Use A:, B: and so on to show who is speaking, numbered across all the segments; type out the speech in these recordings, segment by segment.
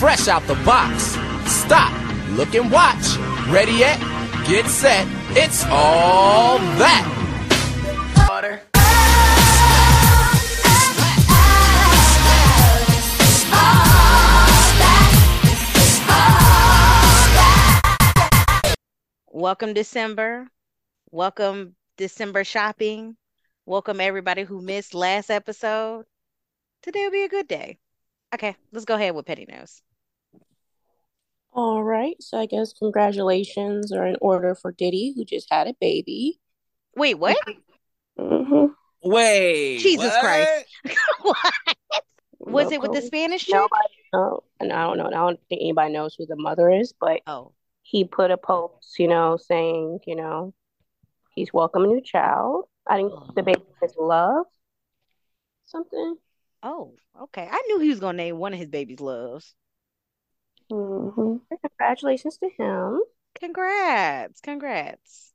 A: fresh out the box. Stop, look and watch. Ready yet? Get set. It's all that. Water.
B: Welcome December. Welcome December shopping. Welcome everybody who missed last episode. Today will be a good day. Okay, let's go ahead with petty news.
C: All right, so I guess congratulations are in order for Diddy, who just had a baby.
B: Wait, what?
C: hmm
D: Wait.
B: Jesus
D: what?
B: Christ. What? Was it with the Spanish chick?
C: Nobody know, and I don't know. I don't think anybody knows who the mother is, but
B: Oh,
C: he put a post, you know, saying, you know, he's welcoming a new child. I think the baby is love. Something.
B: oh, okay. I knew he was gonna name one of his babies loves.
C: Hmm Congratulations to him.
B: Congrats, congrats.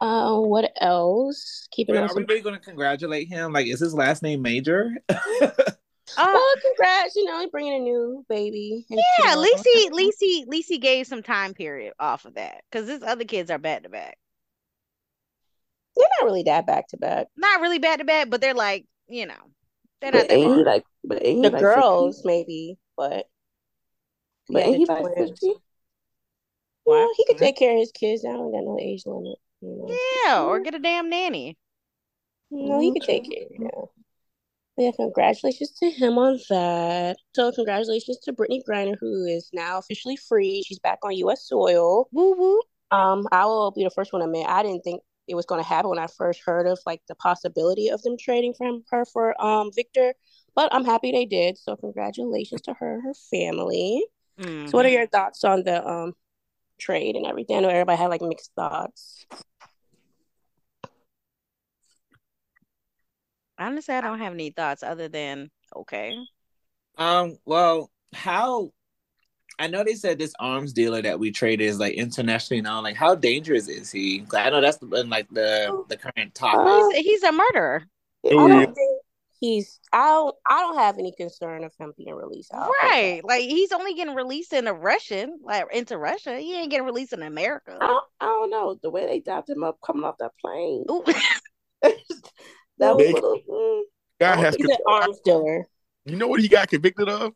C: Uh, what else? Keeping
D: Wait,
C: on
D: are we really going to congratulate him? Like, is his last name Major?
B: Uh,
C: Well, congrats! You know, he's bringing a new baby.
B: yeah,
C: the
B: at least he, at
C: world.
B: least he, at least he gave some time period off of that because his other kids are back to back.
C: They're not really that back to back.
B: Not really back to back, but they're like, you know, they're
E: But
B: not that
E: ain't like, but ain't
C: The
E: like
C: girls,
E: 50?
C: maybe, but
E: But
C: yeah,
E: ain't he
C: the
E: like 50?
C: Well, he could take care of his kids. I don't got no age limit. You know,
B: Yeah, or get a damn nanny.
C: no, he could take care. Yeah. Yeah, congratulations to him on that. So, congratulations to Brittney Griner, who is now officially free. She's back on U.S. soil.
B: Woo woo.
C: Um, I will be the first one to admit I didn't think it was going to happen when I first heard of like the possibility of them trading from her for um Victor, but I'm happy they did. So, congratulations to her and her family.
B: Mhm.
C: So, what are your thoughts on the um trade and everything? I know everybody had like mixed thoughts.
B: Honestly, I don't have any thoughts other than okay.
D: um, well, how I know they said this arms dealer that we traded is like internationally known. Like, how dangerous is he? I know that's been like the the current topic.
C: Uh,
B: He's, he's a murderer.
C: I
E: Oh,
C: don't
E: yeah.
C: think he's. I don't. I don't have any concern of him being released. I'll put it that
B: Right. Like he's only getting released into Russian, like into Russia. He ain't getting released in America.
E: I don't, I don't know. The way they dapped him up coming off that plane.
B: Ooh.
E: that was
F: They-
E: little. Mm,
F: Guy has
C: He's an arms dealer.
F: you know what he got convicted of?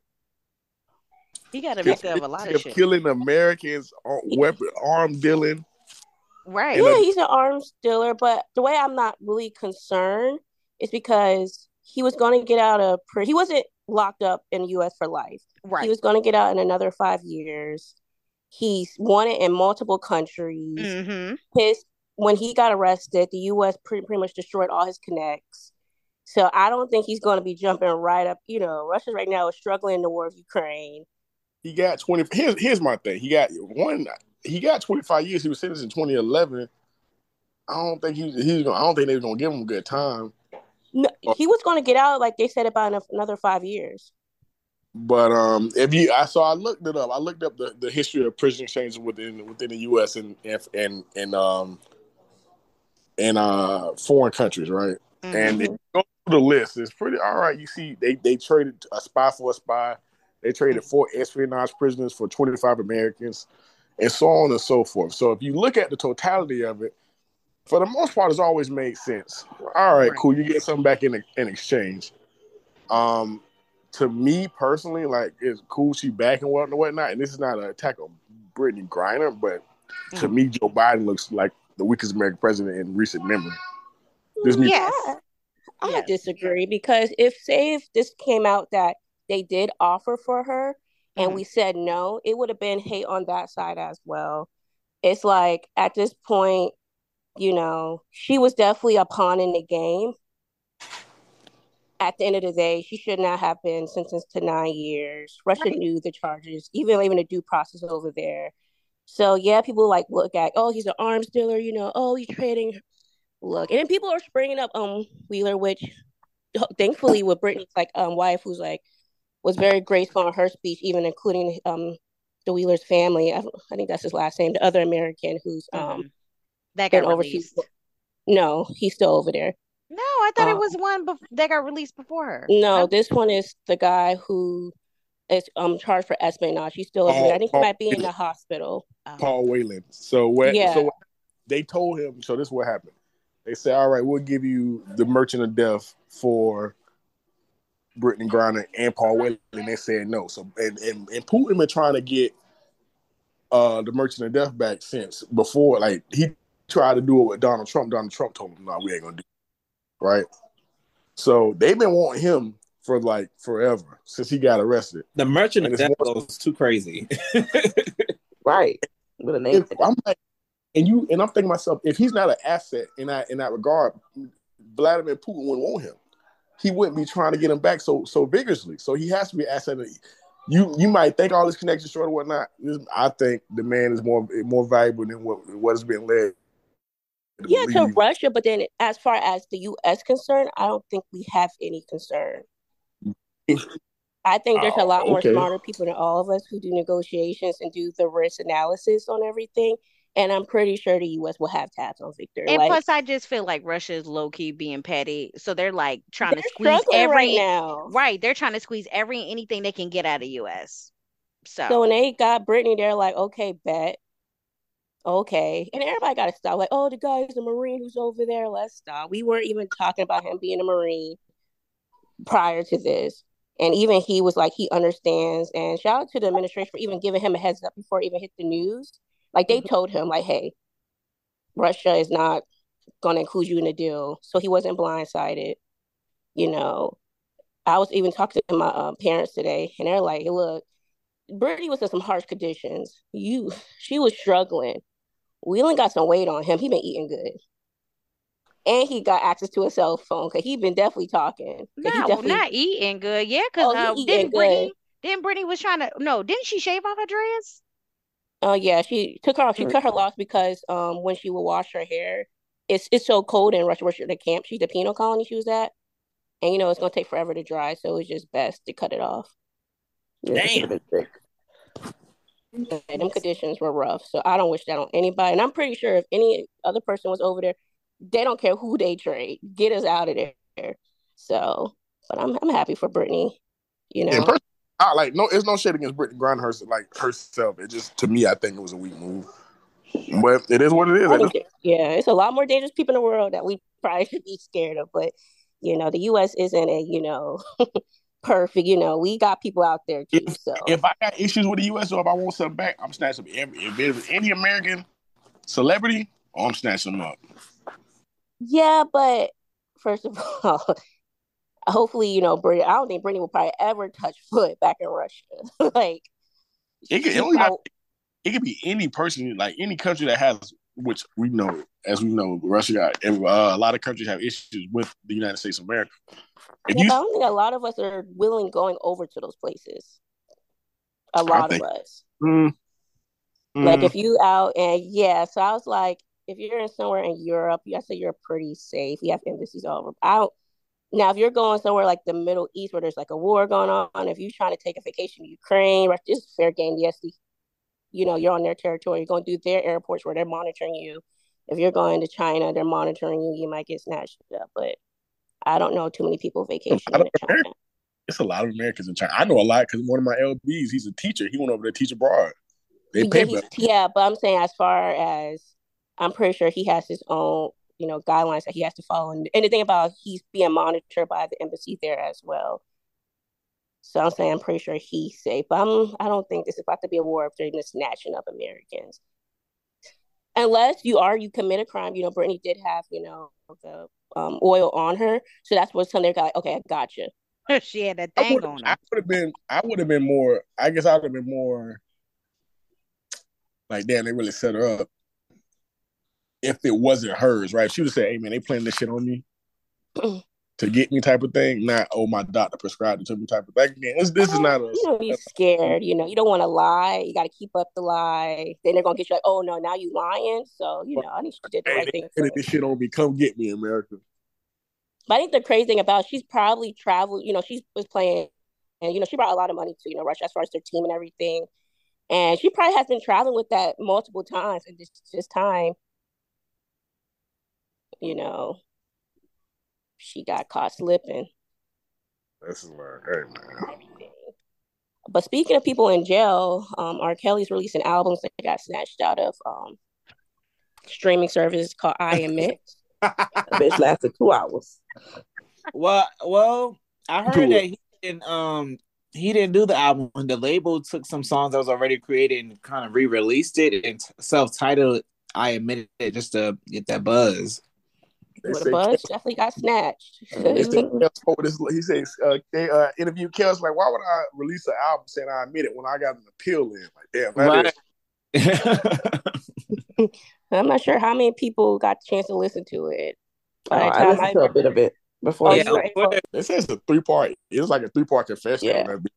B: he got convicted of a lot of
F: Of
B: shit.
F: killing Americans, uh, weapon, arm dealing.
B: Right.
C: Yeah,
F: a-
C: he's an arms dealer, but the way I'm not really concerned is because he was going to get out of prison. He wasn't locked up in the U.S. for life.
B: Right.
C: He was going to get out in another five years. He's wanted in multiple countries.
B: mm-hmm.
C: His when he got arrested, the U.S. pretty pretty much destroyed all his connects. So I don't think he's going to be jumping right up. You know, Russia right now is struggling in the war of Ukraine.
F: He got twenty. Here's here's my thing. He got one. He got twenty five years. He was sentenced in twenty eleven. I don't think he was. He was gonna, I don't think they were gonna give him a good time.
C: No, he was going to get out, like they said, about another five years.
F: But um, if you, I saw, I looked it up. I looked up the, the history of prison exchanges within within the U.S. and and and, and um in uh foreign countries, right?
B: Mm-hmm.
F: And if you go through the list, it's pretty all right. You see, they they traded a spy for a spy. They traded four espionage prisoners for twenty five Americans, and so on and so forth. So if you look at the totality of it, for the most part, it's always made sense. All right,
B: Right.
F: cool. You get something back in in exchange. Um, to me personally, like it's cool she back and and whatnot. And this is not an attack on Brittney Griner, but to
B: Mm.
F: me, Joe Biden looks like the weakest American president in recent memory. This me
B: Yes.
C: I, I
B: Yes.
C: disagree because if say if this came out that they did offer for her and
B: Mhm.
C: we said no, it would have been hate on that side as well. It's like at this point, you know, she was definitely a pawn in the game. At the end of the day, she should not have been sentenced to nine years. Russia
B: Right.
C: knew the charges, even even the due process over there. So yeah, people like look at, oh, he's an arms dealer, you know, oh, he's trading. Look, and then people are springing up um Wheeler, which thankfully with Brittney's like um wife, who's like was very graceful in her speech, even including um the Wheeler's family. I, I think that's his last name, the other American who's um
B: Mhm. That got
C: been overseas.
B: released.
C: No, he's still over there.
B: No, I thought it
C: Um,
B: was one bef- that got released before her.
C: No,
B: I-
C: this one is the guy who is um charged for espionage. He's still over
F: Paul-
C: there. I think he might be in the hospital.
G: Oh.
F: Paul Whelan. So what?
C: Yeah.
F: So what, they told him. So this is what happened. They said, "All right, we'll give you the Merchant of Death for Brittney Griner and Paul Whelan." And they said no. So and and, and Putin been trying to get uh the Merchant of Death back since before. Like he tried to do it with Donald Trump. Donald Trump told him, "No, we ain't gonna do." It. Right. So they've been wanting him for like forever since he got arrested.
D: The Merchant
F: And
D: of Death
F: more-
D: goes too crazy.
E: Right. With a name.
F: I'm like, and you and I'm thinking to myself, if he's not an asset in that in that regard, Vladimir Putin wouldn't want him. He wouldn't be trying to get him back so so vigorously. So he has to be an asset. You you might think all his connections short or whatnot. This- I think the man is more more valuable than what what has been led. To
C: Yeah, to
F: believe.
C: Russia, but then as far as the U.S. concerned, I don't think we have any concern. Mm. I think there's a
F: Oh,
C: lot more
F: okay.
C: smarter people than all of us who do negotiations and do the risk analysis on everything. And I'm pretty sure the U.S. will have tabs on Victor.
G: And
C: like,
G: plus, I just feel like Russia is low key being petty, so they're like trying
C: they're
G: to squeeze every
C: right now.
G: right. They're trying to squeeze every anything they can get out of U.S. So,
C: So when they got Brittney, they're like, okay, bet. Okay. And everybody got to stop. Like, oh, the guy is a Marine who's over there. Let's stop. We weren't even talking about him being a Marine prior to this. And even he was like, he understands. And shout out to the administration for even giving him a heads up before it even hit the news. Like, they told him, like, hey, Russia is not going to include you in the deal. So he wasn't blindsided. You know, I was even talking to my uh, parents today, and they're like, hey, look, Brittney was in some harsh conditions. You, she was struggling. Wheeling got some weight on him. He been eating good, and he got access to a cell phone because he been definitely talking. 'Cause he
G: not
C: definitely-
G: not eating good. Yeah, because
C: Oh, he
G: uh, didn't
C: Brittney
G: didn't Brittney was trying to no, didn't she shave off her dress?
C: Oh yeah, she took her off. She cut her locks because um when she would wash her hair, it's it's so cold in Russia, Russia the camp. She's the penal colony she was at, and you know it's gonna take forever to dry, so it's just best to cut it off.
E: Yeah,
D: Damn.
E: Should've been sick.
C: And them conditions were rough, so I don't wish that on anybody. And I'm pretty sure if any other person was over there, they don't care who they trade. Get us out of there. So, but I'm I'm happy for Brittney. You know,
F: person, I like no, it's no shit against Brittney Griner herself, like herself. It just to me, I think it was a weak move. But it is what it is.
C: I
F: At this
C: think that- yeah, it's a lot more dangerous people in the world that we probably should be scared of. But you know, the U.S. isn't a you know perfect. You know, we got people out there too.
F: If-
C: So
F: if I got issues with the U.S. or if I want something back, I'm snatching. Every, if it was any American celebrity, oh, I'm snatching them up.
C: yeah, but first of all. Hopefully, you know, Brittney. I don't think Brittney will probably ever touch foot back in Russia. like,
F: It could, it, only
C: prob-
F: it could be any person, like any country that has, which we know, as we know, Russia got uh, a lot of countries have issues with the United States of America. If
C: Yeah,
F: you,
C: I don't think a lot of us are willing going over to those places. A lot
F: think-
C: of us.
F: Mm,
C: Like
F: mm,
C: if you out and yeah, so I was like, if you're in somewhere in Europe, you I say you're pretty safe. You have embassies all over. I don't now if you're going somewhere like the Middle East where there's like a war going on, if you're trying to take a vacation to Ukraine, right, this is fair game. Yes, the- you know, you're on their territory, you're going through their airports where they're monitoring you. If you're going to China, they're monitoring you, you might get snatched up. But I don't know too many people vacationing to China.
F: It's a lot of Americans in China. I know a lot because one of my LBs, he's a teacher. He went over to teach abroad. They pay
C: Yeah, yeah, but I'm saying as far as I'm pretty sure he has his own, you know, guidelines that he has to follow. And, and the thing about he's being monitored by the embassy there as well. So I'm saying I'm pretty sure he's safe. But I'm I don't think this is about to be a war if they're just snatching up Americans. Unless you are you commit a crime, you know, Brittney did have, you know, the um, oil on her. So that's what's something they're like, okay, I got you.
G: she had that
F: I
G: thing
F: would
G: on
F: I would have been I would have been more I guess I would have been more like damn they really set her up if it wasn't hers, right? She would have said, Hey man, they playing this shit on me to get me type of thing, not oh my doctor prescribed it to me type of thing. Again, this, this is oh, not a
C: You don't be scared, you know. You don't want to lie. You got to keep up the lie. Then they're gonna get you like, oh no, now you lying. So you know, I think to did the right thing.
F: playing this shit on me. Come get me, America.
C: But I think the crazy thing about she's probably traveled. You know, she was playing, and you know, she brought a lot of money to you know Russia as far as their team and everything. And she probably has been traveling with that multiple times in this this time. You know, she got caught slipping.
F: This is like, hey man.
C: But speaking of people in jail, um, R. Kelly's releasing albums that got snatched out of um, streaming service called I Admit.
E: bitch lasted two hours.
D: Well, well, I heard
F: it.
D: that he didn't um he didn't do the album. When the label took some songs that was already created and kind of re-released it and self-titled I admit it just to get that buzz.
F: They
C: With
F: say
C: a buzz, definitely got snatched.
F: They say Kels told this, he says uh, they uh, interviewed Kels like, why would I release an album saying I admit it when I got an appeal in? Like, damn, that is-
D: Right.
C: I'm not sure how many people got the chance to listen to it.
E: Oh,
C: By the
E: I
C: time
E: listened to a bit of it before.
C: Oh,
D: yeah,
C: you were able-
F: They say it's a three part. It's like a three part confession.
E: Yeah.
F: on that beat.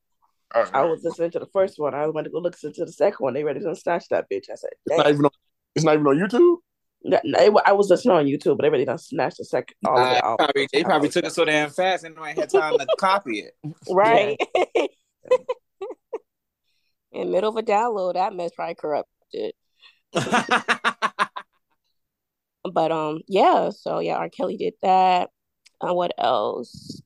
F: All right.
E: I was listening to the first one. I went to go listen to the second one. They ready to snatch that bitch. I said,
F: It's not even on. It's not even on YouTube.
E: No, no, it I was listening on YouTube, but they ready to snatch the second. All of
D: Uh,
E: it out.
D: probably, they probably took it so damn fast and nobody had time to copy it.
C: right in middle of a download, that mess probably corrupted. But um, yeah. So yeah, R. Kelly did that. Uh, what else?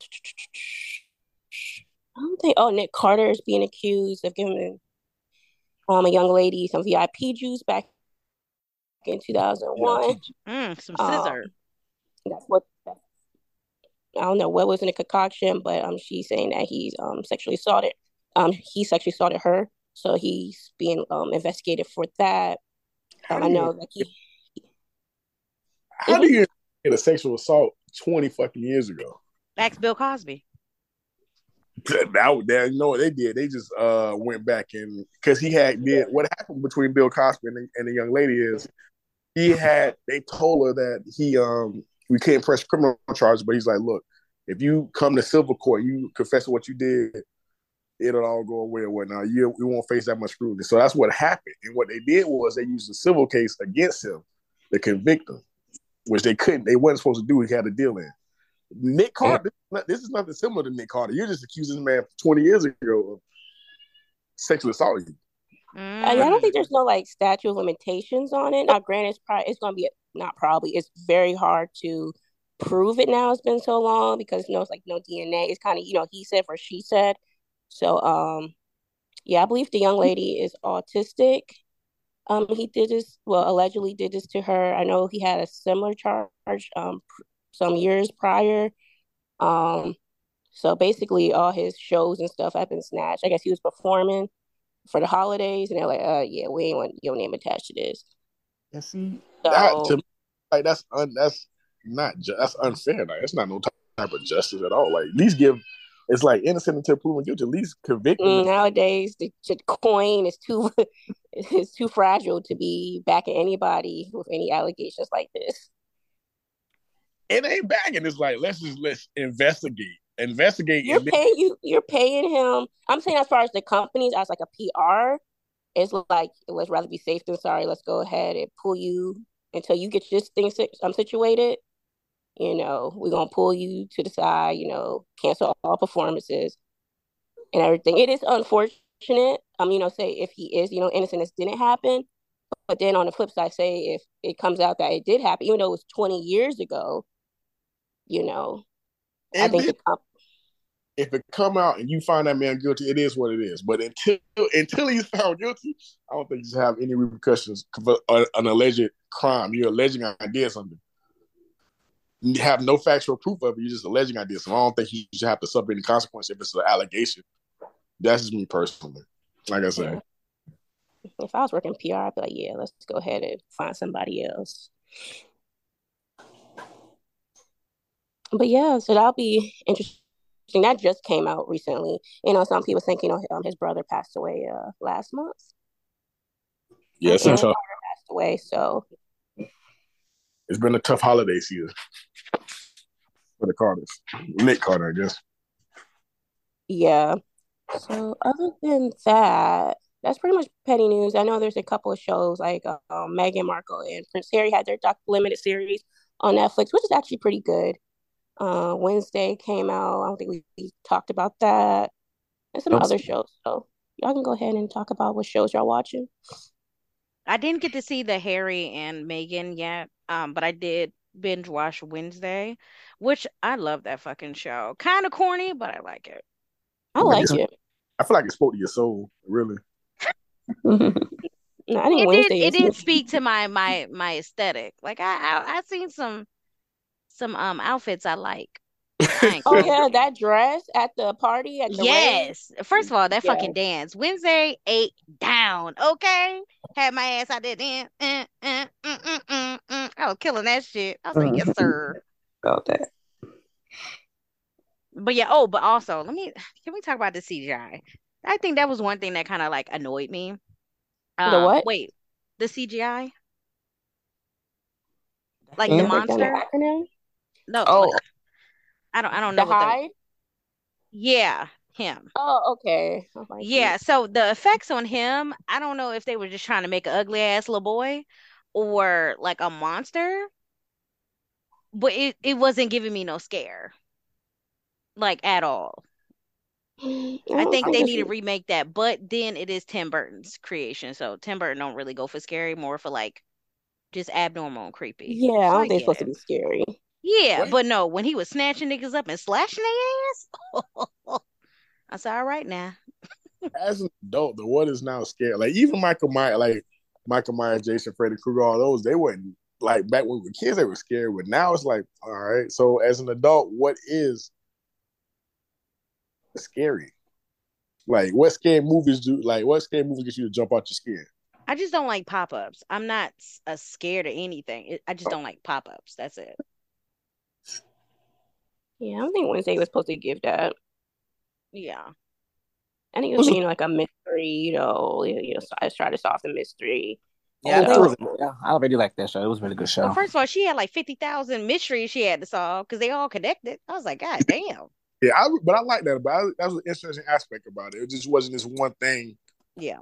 C: I don't think. Oh, Nick Carter is being accused of giving um a young lady some VIP juice back in 2001.
G: Mm, some
C: Um,
G: scissor.
C: That's what. I don't know what was in the concoction, but um, she's saying that he's um sexually assaulted. Um, he sexually assaulted her, so he's being um investigated for that. Um, I know that he.
F: How do you get a sexual assault twenty fucking years ago?
G: Ask Bill Cosby.
F: That, that you know what they did? They just uh went back and because he had did what happened between Bill Cosby and the, and the young lady is he had they told her that he um we can't press criminal charges, but he's like, look, if you come to civil court, you confess what you did, it'll all go away or whatnot. You we won't face that much scrutiny. So that's what happened. And what they did was they used a civil case against him to convict him, which they couldn't. They wasn't supposed to do. He had a deal in. Nick Carter. This is nothing similar to Nick Carter. You're just accusing this man twenty years ago of sexual assaulting you.
C: Uh, I don't think there's no like statute of limitations on it. Now, granted, it's probably it's gonna be not probably. It's very hard to prove it now. It's been so long because you know it's like no DNA. It's kind of you know he said for she said. So um, yeah, I believe the young lady is autistic. Um, he did this well allegedly did this to her. I know he had a similar charge um pr- some years prior. Um, so basically all his shows and stuff have been snatched. I guess he was performing for the holidays, and they're like, "Uh, yeah, we ain't want your name attached to this."
F: And see,
C: So
F: that to me, like that's un, that's not ju- that's unfair. Like that's not no type of justice at all. Like at least give. It's like innocent until proven guilty. At least convict
C: mm, nowadays, the, the coin is too is too fragile to be backing anybody with any allegations like this.
F: It ain't bagging. It's like let's just let's investigate, investigate.
C: You're paying you. You're paying him. I'm saying as far as the companies, as like a PR, it's like let's rather be safe than sorry. Let's go ahead and pull you until you get this thing um, situated. You know, we're gonna pull you to the side. You know, cancel all performances and everything. It is unfortunate. Um, you know, say if he is, you know, innocent, this didn't happen. But then on the flip side, say if it comes out that it did happen, even though it was 20 years ago, you know, I think the
F: if it come out and you find that man guilty, it is what it is. But until until he's found guilty, I don't think you have any repercussions for an alleged crime. You're alleging I did something. You have no factual proof of it. You're just alleging I did something. I don't think he should have to suffer any consequence if it's an allegation. That's just me personally. Like I said,
C: if I was working PR, I'd be like, yeah, let's go ahead and find somebody else. But yeah, so that'll be interesting. That just came out recently. You know, some people think, you know, um, his brother passed away uh, last month.
F: Yes,
C: Yeah.
F: tough,
C: Passed away, so
F: it's been a tough holiday season for the Carters. Nick Carter, I guess.
C: yeah. So other than that, that's pretty much petty news. I know there's a couple of shows like um, Meghan Markle and Prince Harry had their doc limited series on Netflix, which is actually pretty good. Uh, Wednesday came out. I don't think we, we talked about that. And some
F: Nope.
C: other shows. So y'all can go ahead and talk about what shows y'all watching.
G: I didn't get to see the Harry and Meghan yet, um, but I did binge watch Wednesday, which I love that fucking show. Kind of corny, but I like it.
C: I like it.
F: I feel like it spoke to your soul, really.
C: no, I
B: It
C: Wednesday
B: did. It
C: is
B: did speak to my my my aesthetic. Like I I I seen some some um outfits I like. I
C: Oh yeah, that dress at the party at the rave.
B: Yes. First of all, that
C: Yeah.
B: fucking dance. Wednesday ate down. Okay. Had my ass out there then. Uh, uh, mm, mm, mm. I was killing that shit. I was like, yes, sir.
C: About that.
B: But yeah, oh, but also, let me can we talk about the CGI? I think that was one thing that kind of like annoyed me.
C: The
B: Um,
C: what?
B: Wait, the CGI? Like
C: Can
B: the
C: you break the
B: monster? No,
C: Oh.
B: like, I don't I don't know
C: The
B: what
C: hide?
B: Yeah, him.
C: Oh, okay. Oh like,
B: Yeah, so the effects on him, I don't know if they were just trying to make an ugly ass little boy or like a monster, but it, it wasn't giving me no scare. Like at all.
C: I
B: I think they need to remake that, but then it is Tim Burton's creation. So Tim Burton don't really go for scary, more for like just abnormal and creepy.
C: Yeah, I don't think it's supposed
B: get
C: to be scary.
B: Yeah,
F: What?
B: but no, when he was snatching niggas up and slashing their ass, I said, all right now.
F: As an adult, the what is now scared. Like even Michael Myers, like Michael Myers, Jason, Freddy Krueger, all those, they weren't like back when we were kids, they were scared. But now it's like, all right. So as an adult, what is scary? Like what scary movies do? Like what scary movies get you to jump out your skin?
B: I just don't like pop-ups. I'm not uh, scared of anything. I just don't like pop-ups. That's it.
C: Yeah, I don't think Wednesday was supposed to give that.
B: Yeah.
C: I think it was being like a mystery, you know, you know, so I tried to solve the mystery.
D: Yeah, I,
C: Oh,
D: think was, yeah, I already like that show. It was a really good show.
B: Well, first of all, she had like 50,000 mysteries she had to solve because they all connected. I was like, God damn.
F: Yeah, I, but I like that. But I, that was an interesting aspect about it. It just wasn't this one thing.
B: Yeah.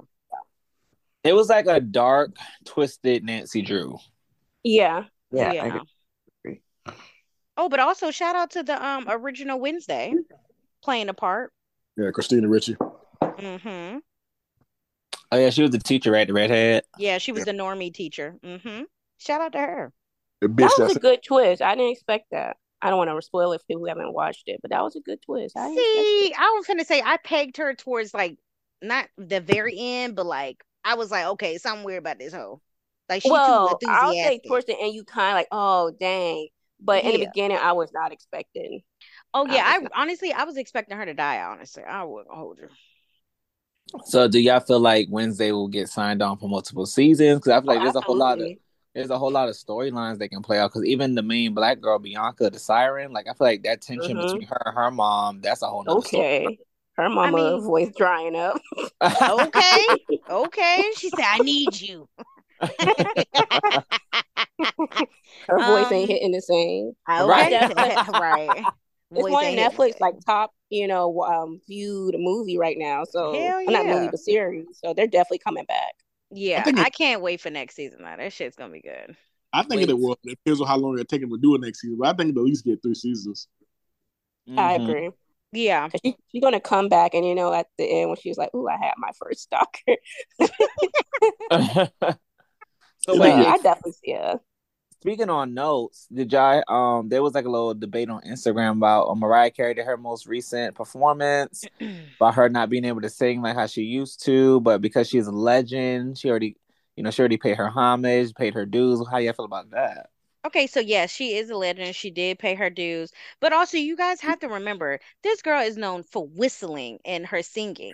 D: It was like a dark, twisted Nancy Drew.
C: Yeah.
D: Yeah, I
B: Yeah.
D: Agree.
B: Oh, but also shout out to the um original Wednesday playing a part.
F: Yeah, Christina Ricci.
B: Mm-hmm.
D: Oh yeah, she was the teacher, right? The redhead.
B: Yeah, she was the normie teacher. Mm-hmm. Shout out to her.
C: That was a good twist. I didn't expect that. I don't want to spoil it for people who haven't watched it, but that was a good twist. I
B: See, I was gonna say I pegged her towards like not the very end, but like I was like, okay, something weird about this hoe. Like she
C: well,
B: too
C: I'll say
B: enthusiastic.
C: towards the end, you kind of like, oh, dang. But in the beginning, I was not expecting.
B: Oh yeah,
C: I
B: I
C: was
B: honestly I was expecting her to die. Honestly, I would hold her.
D: So, do y'all feel like Wednesday will get signed on for multiple seasons? Because I feel like
C: Oh,
D: there's a whole lot of there's a whole lot of storylines they can play out. Because even the main black girl Bianca, the siren, like I feel like that tension
C: Mhm.
D: between her and her mom, that's a whole nother
C: Okay. Her mama
B: mean-
C: voice drying up.
B: Okay, okay. She said, "I need you."
C: Her voice ain't
B: Um,
C: hitting the same.
B: Okay,
C: Right.
B: right.
C: It's
B: Voice
C: one of Netflix like top, you know, um, viewed movie right now. So
B: Hell
C: well, not
B: yeah.
C: movie, but series. So they're definitely coming back.
B: Yeah,
F: think it-
B: I can't wait for next season. Now that shit's gonna be good.
F: I think
D: Wait.
F: it will. It depends on how long it take them to do it next season. But I think they'll at least get three seasons.
C: I
D: Mhm.
C: agree.
B: Yeah,
C: 'Cause She, she's gonna come back, and you know, at the end when she's like, "Ooh, I had my first stalker."
D: so
F: Yeah,
D: wait,
C: Yeah,
F: yeah.
C: I definitely see her.
D: speaking on notes, did y'all um there was like a little debate on Instagram about uh, Mariah Carey did her most recent performance about her not being able to sing like how she used to, but because she's a legend, she already you know, she already paid her homage, paid her dues. How y'all feel about that?
B: Okay, so yes, she is a legend. She did pay her dues. But also, you guys have to remember, this girl is known for whistling and her singing.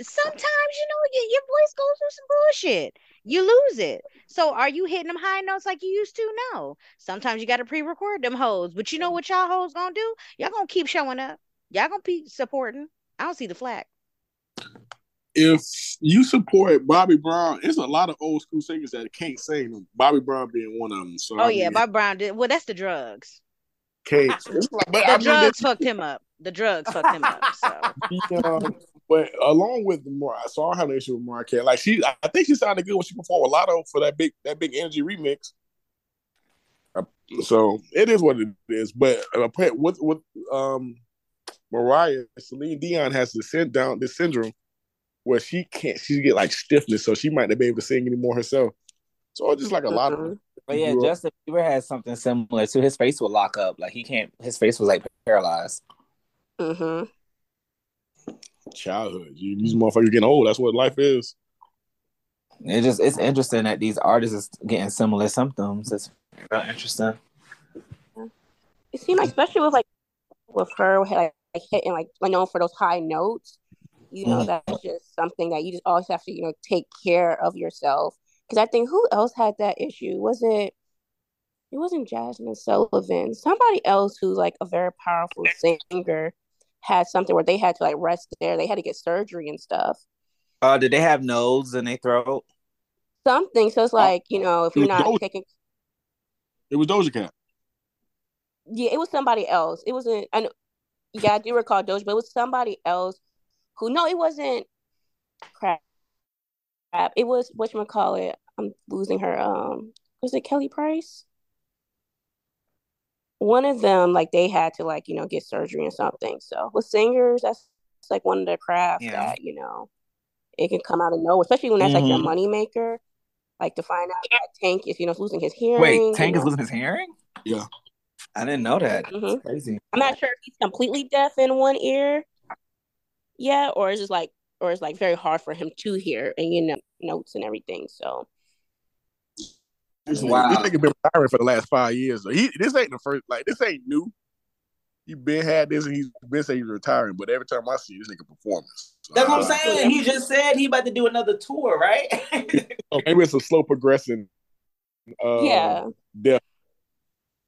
B: Sometimes, you know, your, your voice goes through some bullshit. You lose it. So are you hitting them high notes like you used to? No. Sometimes you got to pre-record them hoes. But you know what y'all hoes gonna do? Y'all gonna keep showing up. Y'all gonna be supporting. I don't see the flag.
F: If you support Bobby Brown, it's a lot of old school singers that can't sing. Bobby Brown being one of them. So
B: Oh
F: I
B: yeah,
F: mean,
B: Bob Brown did. Well, that's the drugs.
F: can't. But
B: The
F: I mean,
B: drugs fucked him up. The drugs fucked him up. So
F: the, um, but along with the more, I saw her issue with Mariah Carey. Like she, I think she sounded good when she performed with Latto for that big, that big energy remix. So it is what it is. But uh, with with um Mariah, Celine Dion has this syn- down this syndrome where she can't. She get like stiffness, so she might not be able to sing anymore herself. So it's just like a lot of.
C: Mhm.
D: But yeah,
F: grew up-
D: Justin Bieber has something similar to his face would lock up. Like he can't his face was like paralyzed.
C: Mm-hmm.
F: childhood. You, these motherfuckers getting old. That's what life is.
D: It just it's interesting that these artists is getting similar symptoms. It's real interesting.
C: It seemed like, especially with like with her like, like hitting like like known for those high notes. You know,
D: Mm.
C: that's just something that you just always have to you know take care of yourself. Because I think who else had that issue? Was it? It wasn't Jazmine Sullivan. Somebody else who's like a very powerful singer had something where they had to like rest there. They had to get surgery and stuff.
D: Uh, did they have nodes in their throat?
C: Something. So it's like you know if you're not
F: Doja-
C: taking.
F: It was Doja Cat.
C: Yeah, it was somebody else. It wasn't. I know, yeah, I do recall Doja, but it was somebody else who. No, it wasn't. Crap. Crap. It was what you call it. I'm losing her. Um, was it Kelly Price? One of them, like they had to like you know get surgery or something. So with singers, that's it's like one of the crafts
D: Yeah.
C: that you know it can come out of nowhere, especially when that's like your
D: Mhm.
C: money maker. Like to find out that Tank is you know losing his hearing.
D: Wait,
C: you
D: Tank is
C: know.
D: losing his hearing?
F: Yeah.
D: I didn't know that.
C: Mhm.
D: That's crazy.
C: I'm not sure if he's completely deaf in one ear yet, or is it like, or it's like very hard for him to hear and you know notes and everything. So
F: This nigga,
D: Wow.
F: this nigga been retiring for the last five years. So he, this ain't the first. Like this ain't new. He been had this, and he's been saying he's retiring. But every time I see this nigga performing, so
D: That's what I'm
F: I-
D: saying. He just said he about to do another tour, right?
F: Oh, maybe it's a slow progressing. Uh,
C: yeah,
F: death.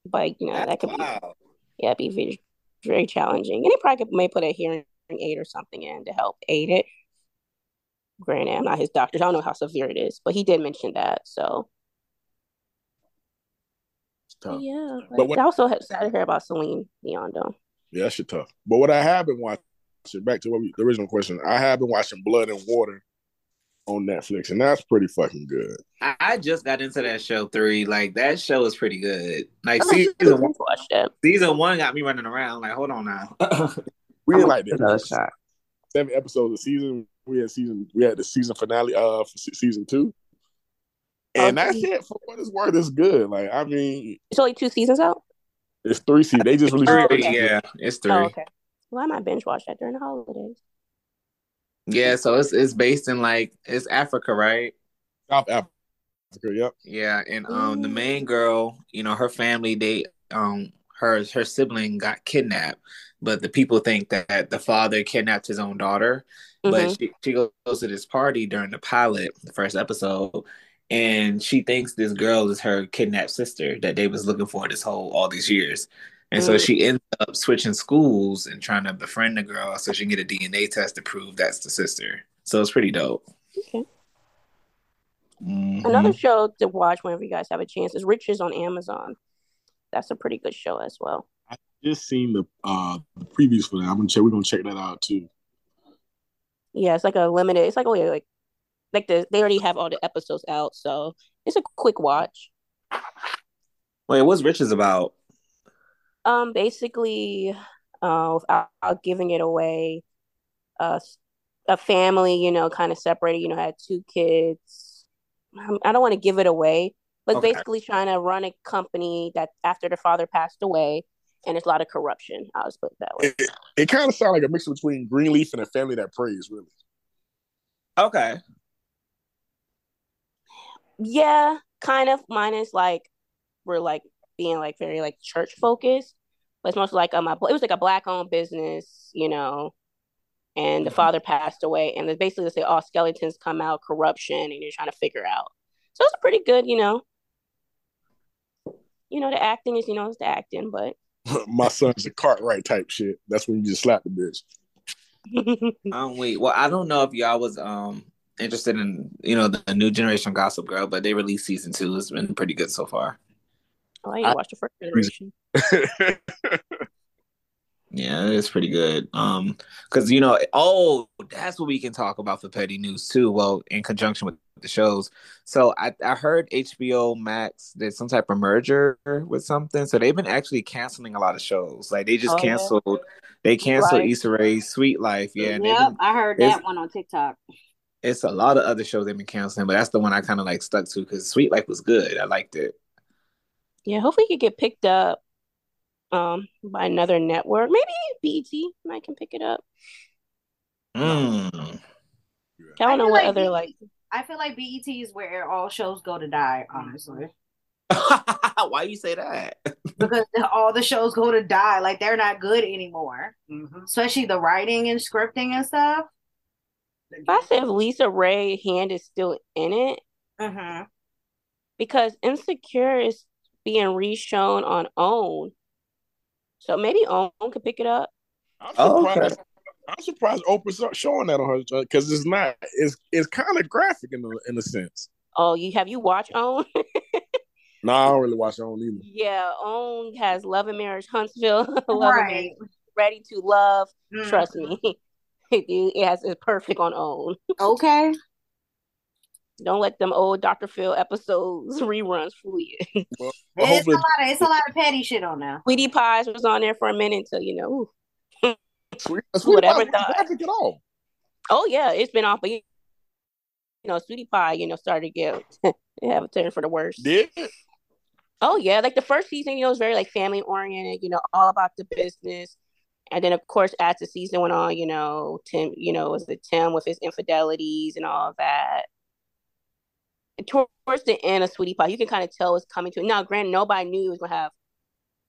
C: but you know that could be
D: wow.
C: yeah be very very challenging, and he probably could, may put a hearing aid or something in to help aid it. Granted, I'm not his doctor. I don't know how severe it is, but he did mention that. So yeah,
F: But
C: but
F: what-
C: I also had sad to hear about Celine Dion though.
F: Yeah, that shit tough. But what I have been watching, back to what we, the original question, I have been watching Blood and Water on Netflix, and that's pretty fucking good.
D: I I just got into that show three. Like that show is pretty good. Like
C: I'm
D: season one, season one got me running around. Like, hold on now.
F: We
C: I'm
F: didn't like that.
C: another shot.
F: Seven episodes of season. We had season. We had the season finale of season two, and
C: Okay.
F: that's it. For what it's worth, it's good. Like I mean,
C: It's only two seasons out.
F: it's three seasons. They just released
C: Oh,
F: the
C: okay.
D: yeah, it's three.
C: Oh, okay. Well, I might binge watch that during the holidays.
D: Yeah, so it's it's based in like it's Africa, right?
F: South Africa. Yep.
D: Yeah, and um the main girl, you know, her family, they um her her sibling got kidnapped, but the people think that the father kidnapped his own daughter.
C: Mhm.
D: But she, she goes to this party during the pilot, the first episode, and she thinks this girl is her kidnapped sister that they was looking for this whole all these years. And so
C: Mm.
D: she ends up switching schools and trying to befriend the girl so she can get a DNA test to prove that's the sister. So it's pretty dope.
C: Okay.
D: Mhm.
C: Another show to watch whenever you guys have a chance is Riches on Amazon. That's a pretty good show as well.
F: I just seen the uh the previews for that. I'm gonna check. We're gonna check that out too.
C: Yeah, it's like a limited. It's like only like like the they already have all the episodes out, so it's a quick watch.
D: Wait, what's Riches about?
C: Um, basically, uh, without without giving it away, uh, a family, you know, kind of separated. You know, had two kids. Um, I don't want to give it away, but
D: Okay.
C: basically trying to run a company that after the father passed away, and it's a lot of corruption. I'll just put it that way.
F: It, it, it kind of sounds like a mix between Greenleaf and a family that prays. Really.
D: Okay.
C: Yeah, kind of. Mine is like we're like being like very like church focused, but it's mostly like um, it was like a black owned business, you know, and the father passed away, and it's basically they say all skeletons come out, corruption, and you're trying to figure out. So it's pretty good, you know. You know, the acting is you know it's the acting, but
F: My son's a Cartwright type shit. That's when you just slap the bitch.
D: Um, wait. Well, I don't know if y'all was um interested in you know the, new generation Gossip Girl, but they released season two. It's been pretty good so far.
C: oh, I didn't watch the first generation.
D: Yeah, it's pretty good. Um, because you know, oh, that's what we can talk about for petty news too. Well, in conjunction with the shows. So I I heard HBO Max did some type of merger with something. So they've been actually canceling a lot of shows. Like they just
C: Oh, yeah.
D: canceled. They canceled
C: Right.
D: Issa Rae's Sweet Life. Yeah,
G: Yep,
D: been-
G: I heard
D: it's-
G: that one on TikTok.
D: it's a lot of other shows they've been canceling, but that's the one I kind of like stuck to because Sweet Life was good. I liked it.
C: Yeah, hopefully it could get picked up um by another network. Maybe BT might can pick it up.
D: Mm.
C: I don't
B: I
C: know
B: feel
C: what
B: like
C: other
B: BET
C: like.
B: I feel like BET is where all shows go to die, honestly,
D: Why you say that?
B: because all the shows go to die. Like they're not good anymore, especially the writing and scripting and stuff.
C: If I say if Lisa Ray hand is still in it,
B: Mm-hmm.
C: because Insecure is being reshown on OWN, so maybe OWN could pick it up.
F: I'm
D: Oh, okay.
F: I'm surprised Oprah's not showing that on her because it's not. It's it's kind of graphic in a, in a sense.
C: Oh, you have you watched OWN?
F: No, I don't really watch it on either.
C: yeah, OWN has Love and Marriage Huntsville, Love and Marriage
B: Right.
C: Ready to Love.
B: Mm.
C: Trust me, it, it has it's perfect on OWN.
B: Okay.
C: Don't let them old Dr. Phil episodes reruns fool you.
F: Well, I
B: It's a lot of it's a lot of petty shit on there.
C: Sweetie Pies was on there for a minute until you know. ooh.
F: Sweet, Sweetie
C: Whatever
F: Pie
C: thought.
F: graphic at all.
C: Oh yeah, it's been off, but you know, Sweetie Pie, you know, started to get have a turn for the worse.
F: Did
C: Oh yeah, like the first season, you know, was very like family oriented, you know, all about the business. And then of course as the season went on, you know, Tim, you know, was the Tim with his infidelities and all that. And towards the end of Sweetie Pie, you can kind of tell it's coming to now. Granted, nobody knew it was gonna have,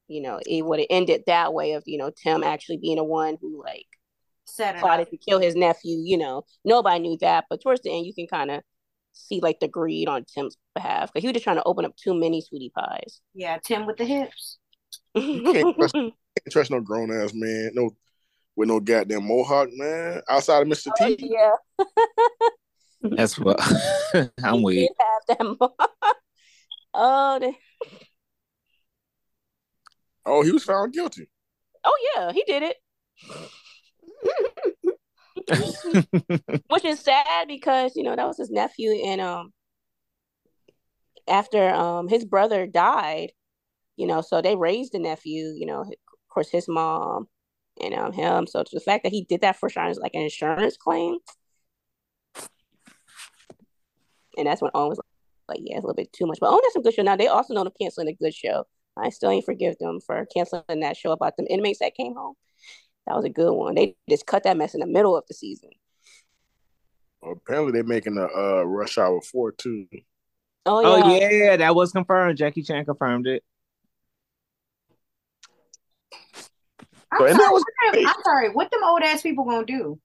C: you know, it would have ended that way of, you know, Tim actually being the one who like
B: Set it up.
C: plotted to kill his nephew, you know. Nobody knew that, but towards the end you can kind of see like the greed on Tim's behalf. Because he was just trying to open up too many Sweetie Pies.
B: Yeah, Tim with the hips.
F: can't trust- can't trust no grown ass man. No, with no goddamn mohawk man. Outside of Mr.
C: Oh,
F: T.
C: yeah.
D: That's what I'm
C: He
D: weak.
C: have that mo- oh, they,
F: Oh, he was found guilty.
C: oh yeah, he did it. Which is sad because, you know, that was his nephew and um after um his brother died, you know, so they raised the nephew, you know, of course his mom and um him. So the fact that he did that for Sean is like an insurance claim. And that's when OWN was like, yeah, it's a little bit too much. But OWN has some good show. Now they also know them canceling a good show. I still ain't forgive them for canceling that show about them inmates that came home. That was a good one. They just cut that mess in the middle of the season.
F: Apparently, they're making a uh, Rush Hour Four too.
C: Oh
D: Oh
C: yeah.
D: yeah, that was confirmed. Jackie Chan confirmed it.
B: I'm, sorry,
F: that was
B: what them- I'm sorry. What them old ass people gonna do?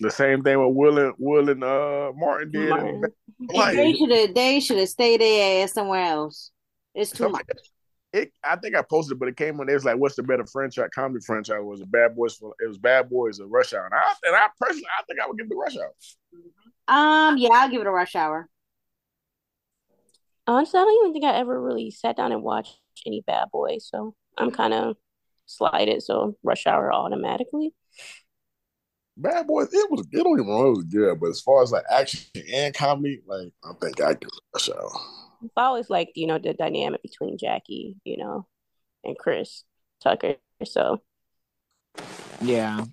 F: the same thing with Will and Will and uh, Martin did.
C: Martin.
B: They should have. They should have stayed their ass somewhere else. It's too
F: somebody-
B: much.
F: It, I think I posted, but it came when it was like, "What's the better franchise? Comedy franchise was it Bad Boys? For, it was Bad Boys or Rush Hour." And I, and I personally, I think I would give it to Rush Hour.
B: Um, yeah, I'll give it a rush hour.
C: Honestly, I don't even think I ever really sat down and watched any Bad Boys, so I'm kind of slighted. So Rush Hour automatically.
F: Bad Boys, it was. It don't even wrong. It was good, but as far as like action and comedy, like I think I give it Rush Hour.
C: I always liked, you know, the dynamic between Jackie, you know, and Chris Tucker. So,
D: Yeah.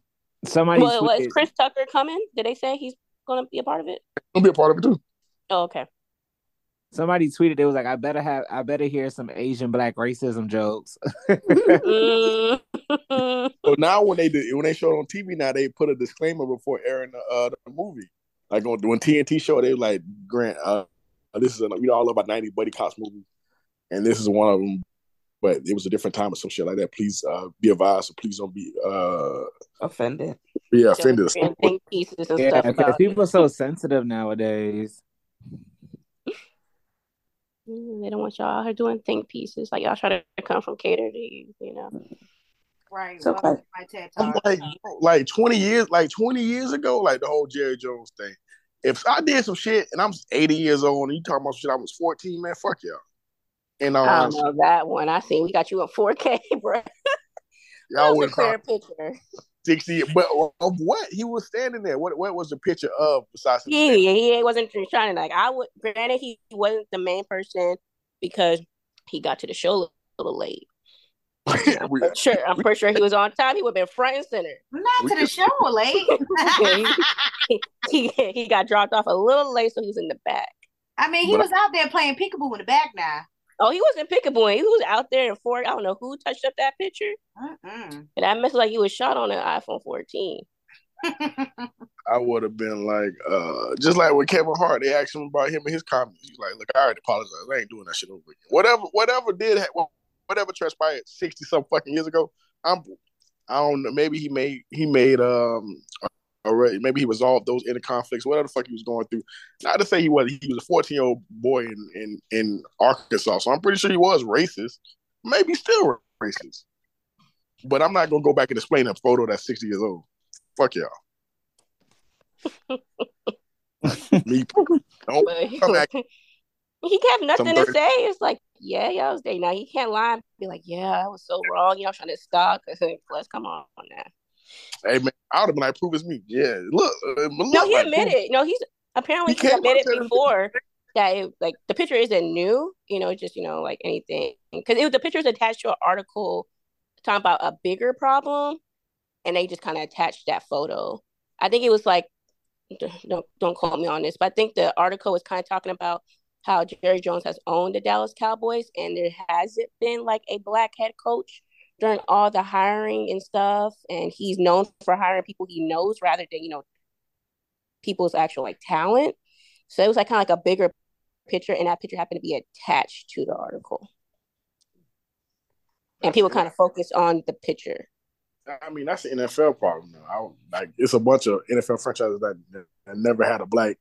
D: Somebody
C: well, was
D: tweeted-
C: Chris Tucker coming? Did they say he's going to be a part of it?
F: I'll be a part of it too.
C: Oh, okay.
D: somebody tweeted it was like I better have I better hear some Asian black racism jokes.
C: Mm.
F: So now when they do, when they show it on TV now, they put a disclaimer before airing the, uh, the movie. Like on when TNT show, they like Grant, uh, this is a, you know all about ninety buddy cops movies, and this is one of them. But it was a different time or some shit like that. Please uh, be advised, so please don't be uh,
D: Offended.
F: Yeah, offended.
C: think pieces and
D: Yeah,
C: stuff
D: people are so sensitive nowadays.
C: Mm, They don't want y'all out here doing think pieces. Like y'all try to come from cater to you, you know.
B: Right.
D: So
B: welcome
D: like-
B: my
F: I'm like, like twenty years, like twenty years ago, like the whole Jerry Jones thing. If I did some shit and I'm eighty years old and you talking about shit I was fourteen, man, fuck y'all. And
C: I
F: um,
C: don't know that one. I seen we got you in 4K, bro.
F: Y'all
C: was a clear picture.
F: sixty. But of what he was standing there? What what was the picture of besides?
C: Yeah,
F: standing?
C: he wasn't trying to like. I would. Granted, he wasn't the main person because he got to the show a little late.
F: We-
C: sure, I'm pretty sure he was on time. He would have been front and center.
B: Not to the show late.
C: He he got dropped off a little late, so he was in the back.
B: I mean, he
F: But-
B: was out there playing peekaboo in the back now.
C: Oh, he wasn't pickable. He was out there in four. I don't know who touched up that picture,
B: Mm-mm.
C: and that must like he was shot on an iPhone 14.
F: I would have been like, uh, just like with Kevin Hart, they asked him about him and his comments. He's like, look, I already apologize. I ain't doing that shit over again. Whatever, whatever did, ha- whatever transpired sixty some fucking years ago, I'm, I don't know. Maybe he made he made um, already. Maybe he resolved those inner conflicts, whatever the fuck he was going through. Not to say he was. He was a fourteen year old boy in in in Arkansas, so I'm pretty sure he was racist. Maybe still racist. But I'm not gonna go back and explain a photo that's sixty years old. Fuck y'all. Me, don't
C: he,
F: come back.
C: he have nothing to say. It's like, yeah, yeah, I was there. Now he can't lie and be like, yeah, I was so wrong. You know, I'm trying to stop. Plus, come on now.
F: Hey man, I would have been like, prove it's me. Yeah, look, uh, look
C: No, he
F: like,
C: admitted. No, he's apparently
F: He
C: he admitted before that it, like the picture isn't new. You know, just you know like anything because it was the picture was attached to an article talking about a bigger problem, and they just kind of attached that photo. I think it was like don't don't quote me on this, but I think the article was kind of talking about how Jerry Jones has owned the Dallas Cowboys, and there hasn't been like a black head coach during all the hiring and stuff, and he's known for hiring people he knows rather than you know people's actual like talent. So it was like kind of like a bigger picture, and that picture happened to be attached to the article, and people kind of focus on the picture.
F: I mean, that's an NFL problem. Though. I like it's a bunch of NFL franchises that, that never had a black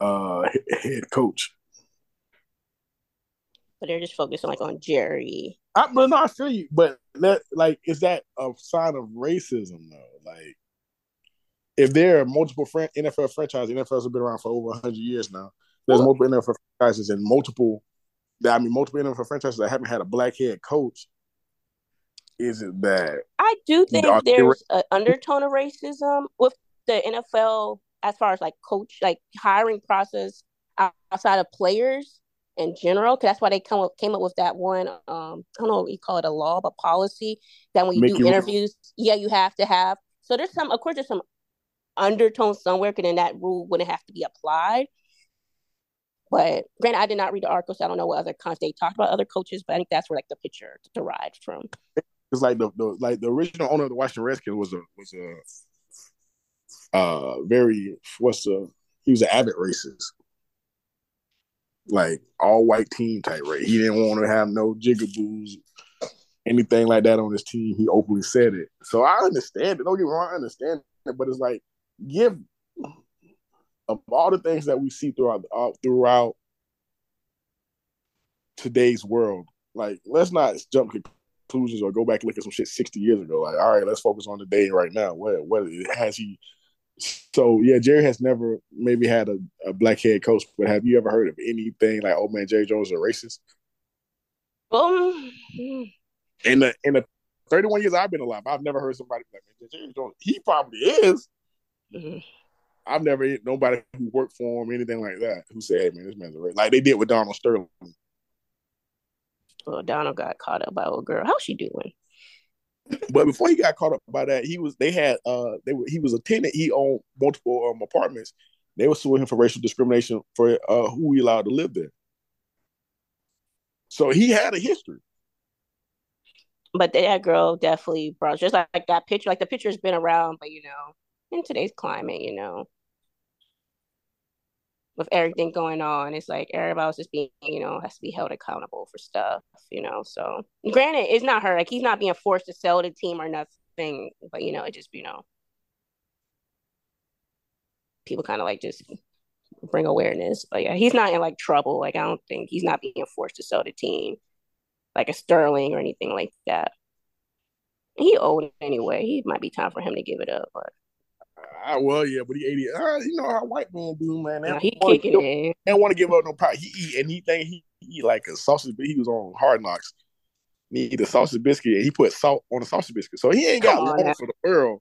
F: uh head coach.
C: But they're just focused on like on Jerry.
F: I, but no, I feel you. But that like is that a sign of racism though? Like if there are multiple fran- NFL franchises, NFLs have been around for over hundred years now. There's
C: Well-
F: multiple NFL franchises and multiple I mean multiple NFL franchises that haven't had a black head coach. Is it bad?
C: I do think there's an undertone of racism with the NFL as far as like coach, like hiring process outside of players in general. Because that's why they come up, came up with that one. Um, I don't know what you call it, a law, but policy that when you
F: Mickey
C: do
F: Rourke.
C: interviews, yeah, you have to have. So there's some, of course, there's some undertone somewhere, because then that rule wouldn't have to be applied. But granted, I did not read the article, so I don't know what other cons they talked about other coaches. But I think that's where like the picture derived from.
F: It's like the, the like the original owner of the Washington Redskins was a was a uh very what's the he was an avid racist. Like all white team type race. He didn't want to have no jigaboos, anything like that on his team. He openly said it. So I understand it. Don't get me wrong, I understand it, but it's like give of all the things that we see throughout uh, throughout today's world, like let's not jump conclusions or go back and look at some shit 60 years ago. Like, all right, let's focus on the day right now. What what has he so yeah, Jerry has never maybe had a, a black head coach, but have you ever heard of anything like oh man, Jerry Jones is a racist?
C: Um,
F: In the in the 31 years I've been alive, I've never heard somebody like man, Jerry Jones. He probably is.
C: mhm.
F: I've never nobody who worked for him, anything like that, who said, "Hey man, this man's a racist." Like they did with Donald Sterling.
C: well, Donald got caught up by a girl. How's she doing?
F: But before he got caught up by that, he was they had uh they were he was a tenant. He owned multiple um apartments. They were suing him for racial discrimination for uh who he allowed to live there. So he had a history.
C: But that girl definitely brought just like, like that picture. Like the picture's been around, but you know, in today's climate, you know, with everything going on, it's like everybody else is being, you know, has to be held accountable for stuff, you know. So granted, it's not her. Like he's not being forced to sell the team or nothing, but you know, it just you know, people kind of like just bring awareness. But yeah, he's not in like trouble. Like I don't think he's not being forced to sell the team, like a Sterling or anything like that. He old anyway. He might be time for him to give it up, but
F: Uh, well, yeah, but he 80. Uh, you know how white men do, man. They
C: nah, he
F: wanna
C: kicking
F: give-
C: it.
F: they don't want to give up no power. He eat and he think he, he eat like a sausage. But he was on Hard Knocks. He eat a sausage biscuit and he put salt on a sausage biscuit. So he ain't got
C: Come on
F: long
C: now.
F: for the world.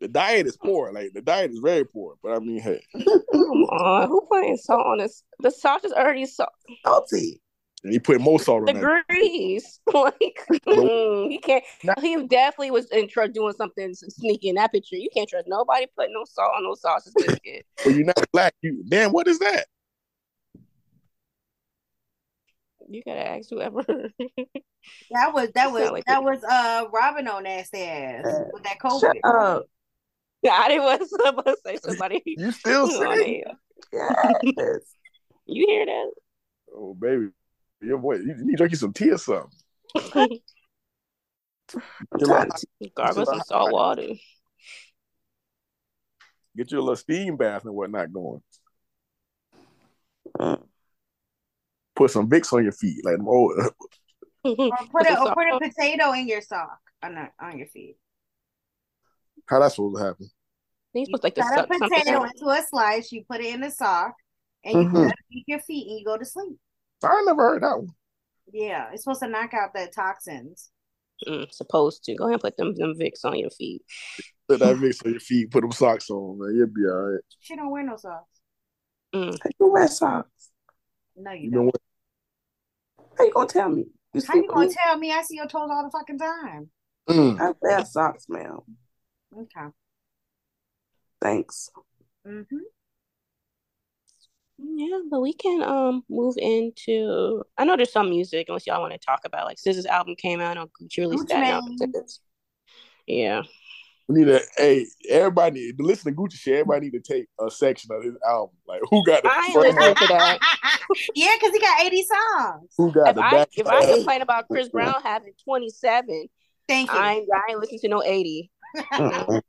F: The diet is poor. Like the diet is very poor. But I mean, hey,
C: Come on, who putting salt on this? The salt is already salt.
E: Salty.
F: And he put more salt
C: The
F: on that.
C: grease, like mm, he can't.
F: Not-
C: He definitely was in trust doing something sneaky in that picture. You can't trust nobody putting no salt on no sausage biscuit.
F: But you're not black. You damn. What is that?
C: You gotta ask whoever.
B: That was that was
C: like
B: that
C: it.
B: was uh Robin on nasty ass
E: Uh,
B: with that COVID.
E: Shut
B: COVID.
E: up.
C: I didn't want to say somebody.
F: You still
C: on
F: sing?
C: there.
E: Yes.
C: You hear that?
F: Oh baby, your boy, you, you need to drink you some tea or something.
E: I'm
F: Get, a
E: tired
F: little,
E: of
C: Gargle some salt water.
F: get you a little steam bath and whatnot going.
E: Mm.
F: Put some Vicks on your feet, like oh,
B: Or put a or put a potato in your sock on the, on your feet.
F: how that's supposed to happen?
C: You supposed to like to
B: Cut a potato into a slice. You put it in the sock, and you
E: Mhm.
B: put it your feet, and you go to sleep.
F: I never heard that one.
B: Yeah, it's supposed to knock out the toxins.
C: Mm, supposed to. Go ahead and put them them Vicks on your feet.
F: Put that Vicks on your feet, put them socks on, man. You'll be all right.
B: She don't wear no socks.
C: Mm.
E: How you wear socks?
B: No, you
F: You
B: don't.
F: know
E: How you gonna tell me? You
B: How you
E: sleep
B: gonna
E: with
B: tell me I see your toes all the fucking time?
F: what? Mm.
E: me? I wear socks, ma'am.
B: Okay.
E: Thanks.
B: Mm-hmm.
C: Yeah, but we can um move into. I know there's some music unless y'all want to talk about like SZA's album came out on Gucci released
B: Gucci
C: that now.
B: Mane.
C: Yeah,
F: We need to. Hey, everybody need to listen to Gucci shit. Everybody need to take a section of his album. Like who got the
C: I ain't
F: front,
C: listening to that.
B: yeah, because he got 80 songs.
F: who got
C: If
F: the
C: I
F: back.
C: if I complain about Chris Brown having 27,
B: Thank you.
C: I ain't I ain't listening to no 80.
E: Mm-mm.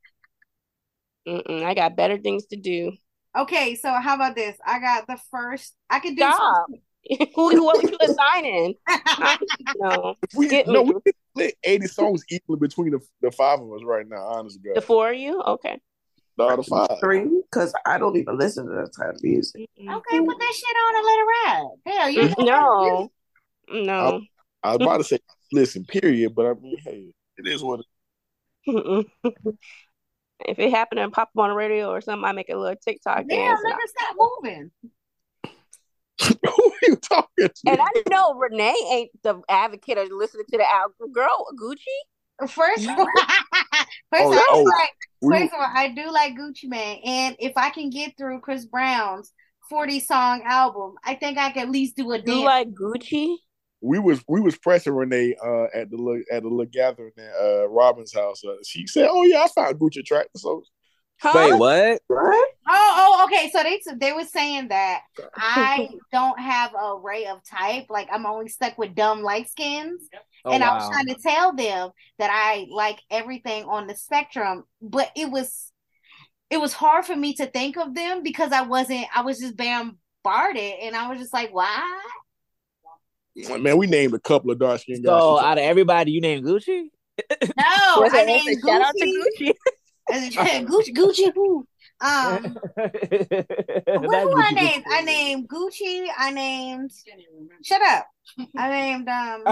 C: Mm-mm, I got better things to do.
B: Okay, so how about this? I got the first. I could do.
C: Stop. who who what was you assigning? I, no,
F: we,
C: skip
F: no,
C: me.
F: we can split eighty songs equally between the, the five of us right now. Honest
C: The four of you? Okay.
F: no, the five.
E: Three, because I don't even listen to that type of music.
B: Okay, put that shit on and let it ride. Hell, you
C: No, no.
F: I was about to say listen, period, but I mean, hey, it is what. it
C: Mm-mm. If it happened and pop up on the radio or something, I make a little TikTok
B: Damn,
C: dance. And I,
B: nigga, stop moving.
F: Who are you talking to?
C: and I know Renee ain't the advocate of listening to the album. Girl, Gucci.
B: First,
C: You-
B: of all, first,
F: Oh,
B: I
F: oh,
B: like,
F: we-
B: first of all, I do like Gucci Mane, and if I can get through Chris Brown's forty song album, I think I can at least do a Do
C: You
B: dance.
C: like Gucci?
F: We was we was pressing Renee uh, at the little at the little gathering at uh, Robin's house. Uh, she said, "Oh yeah, I found Gucci track." So
C: Huh?
D: Wait, what?
E: What?
B: Oh, oh, okay. So they they were saying that I don't have a ray of type. Like I'm only stuck with dumb light skins.
D: Oh,
B: and I was trying to tell them that I like everything on the spectrum, but it was it was hard for me to think of them because I wasn't I was just bombarded and I was just like, why?
F: Man, we named a couple of dark skinned guys.
D: So out of everybody, you named Gucci?
B: No,
C: Was
B: I named
C: it shout out to
B: Gucci.
C: Gucci?
B: Gucci, Gucci, who? Um, what
D: That's
B: who I
D: Gucci.
B: named? I named Gucci. I named. Shut up. I named. Um.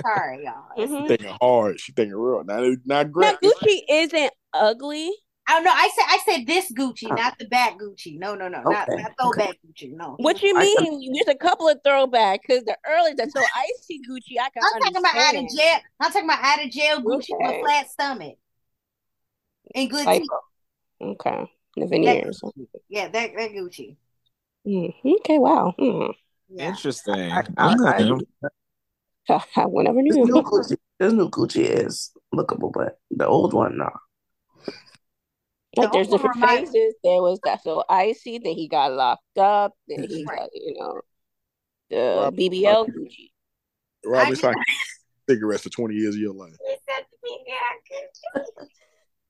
B: sorry, y'all. It's-
C: Mhm.
F: thinking hard. She thinking real. Now, now
C: Now Gucci isn't ugly.
B: Oh no, I said I said this Gucci, not the back Gucci. No, no, no, not
E: Okay.
B: not throwback Gucci. No.
C: What you
E: I-
C: mean? There's a couple of throwback because the early that so icy Gucci I can
B: I'm talking about out of jail. I'm talking about out of jail Gucci with
C: Okay.
B: a flat stomach and good
C: Like,
B: teeth.
C: okay, the veneers.
B: Yeah, that that Gucci.
C: Mm, okay, wow. Mm.
B: Yeah.
D: Interesting.
E: I, I, I,
D: Okay.
C: I never
E: this
C: knew.
E: new Gucci, this new Gucci is lookable, but the old one, no.
C: Like
B: The
C: there's
B: old one
C: different
B: remind-
C: phases. There was that so icy, then he got locked up, then he
B: Right.
C: got you know the
F: Rob-
C: BBL Gucci.
F: Rob,
B: I
F: it's like cigarettes for twenty years of your life.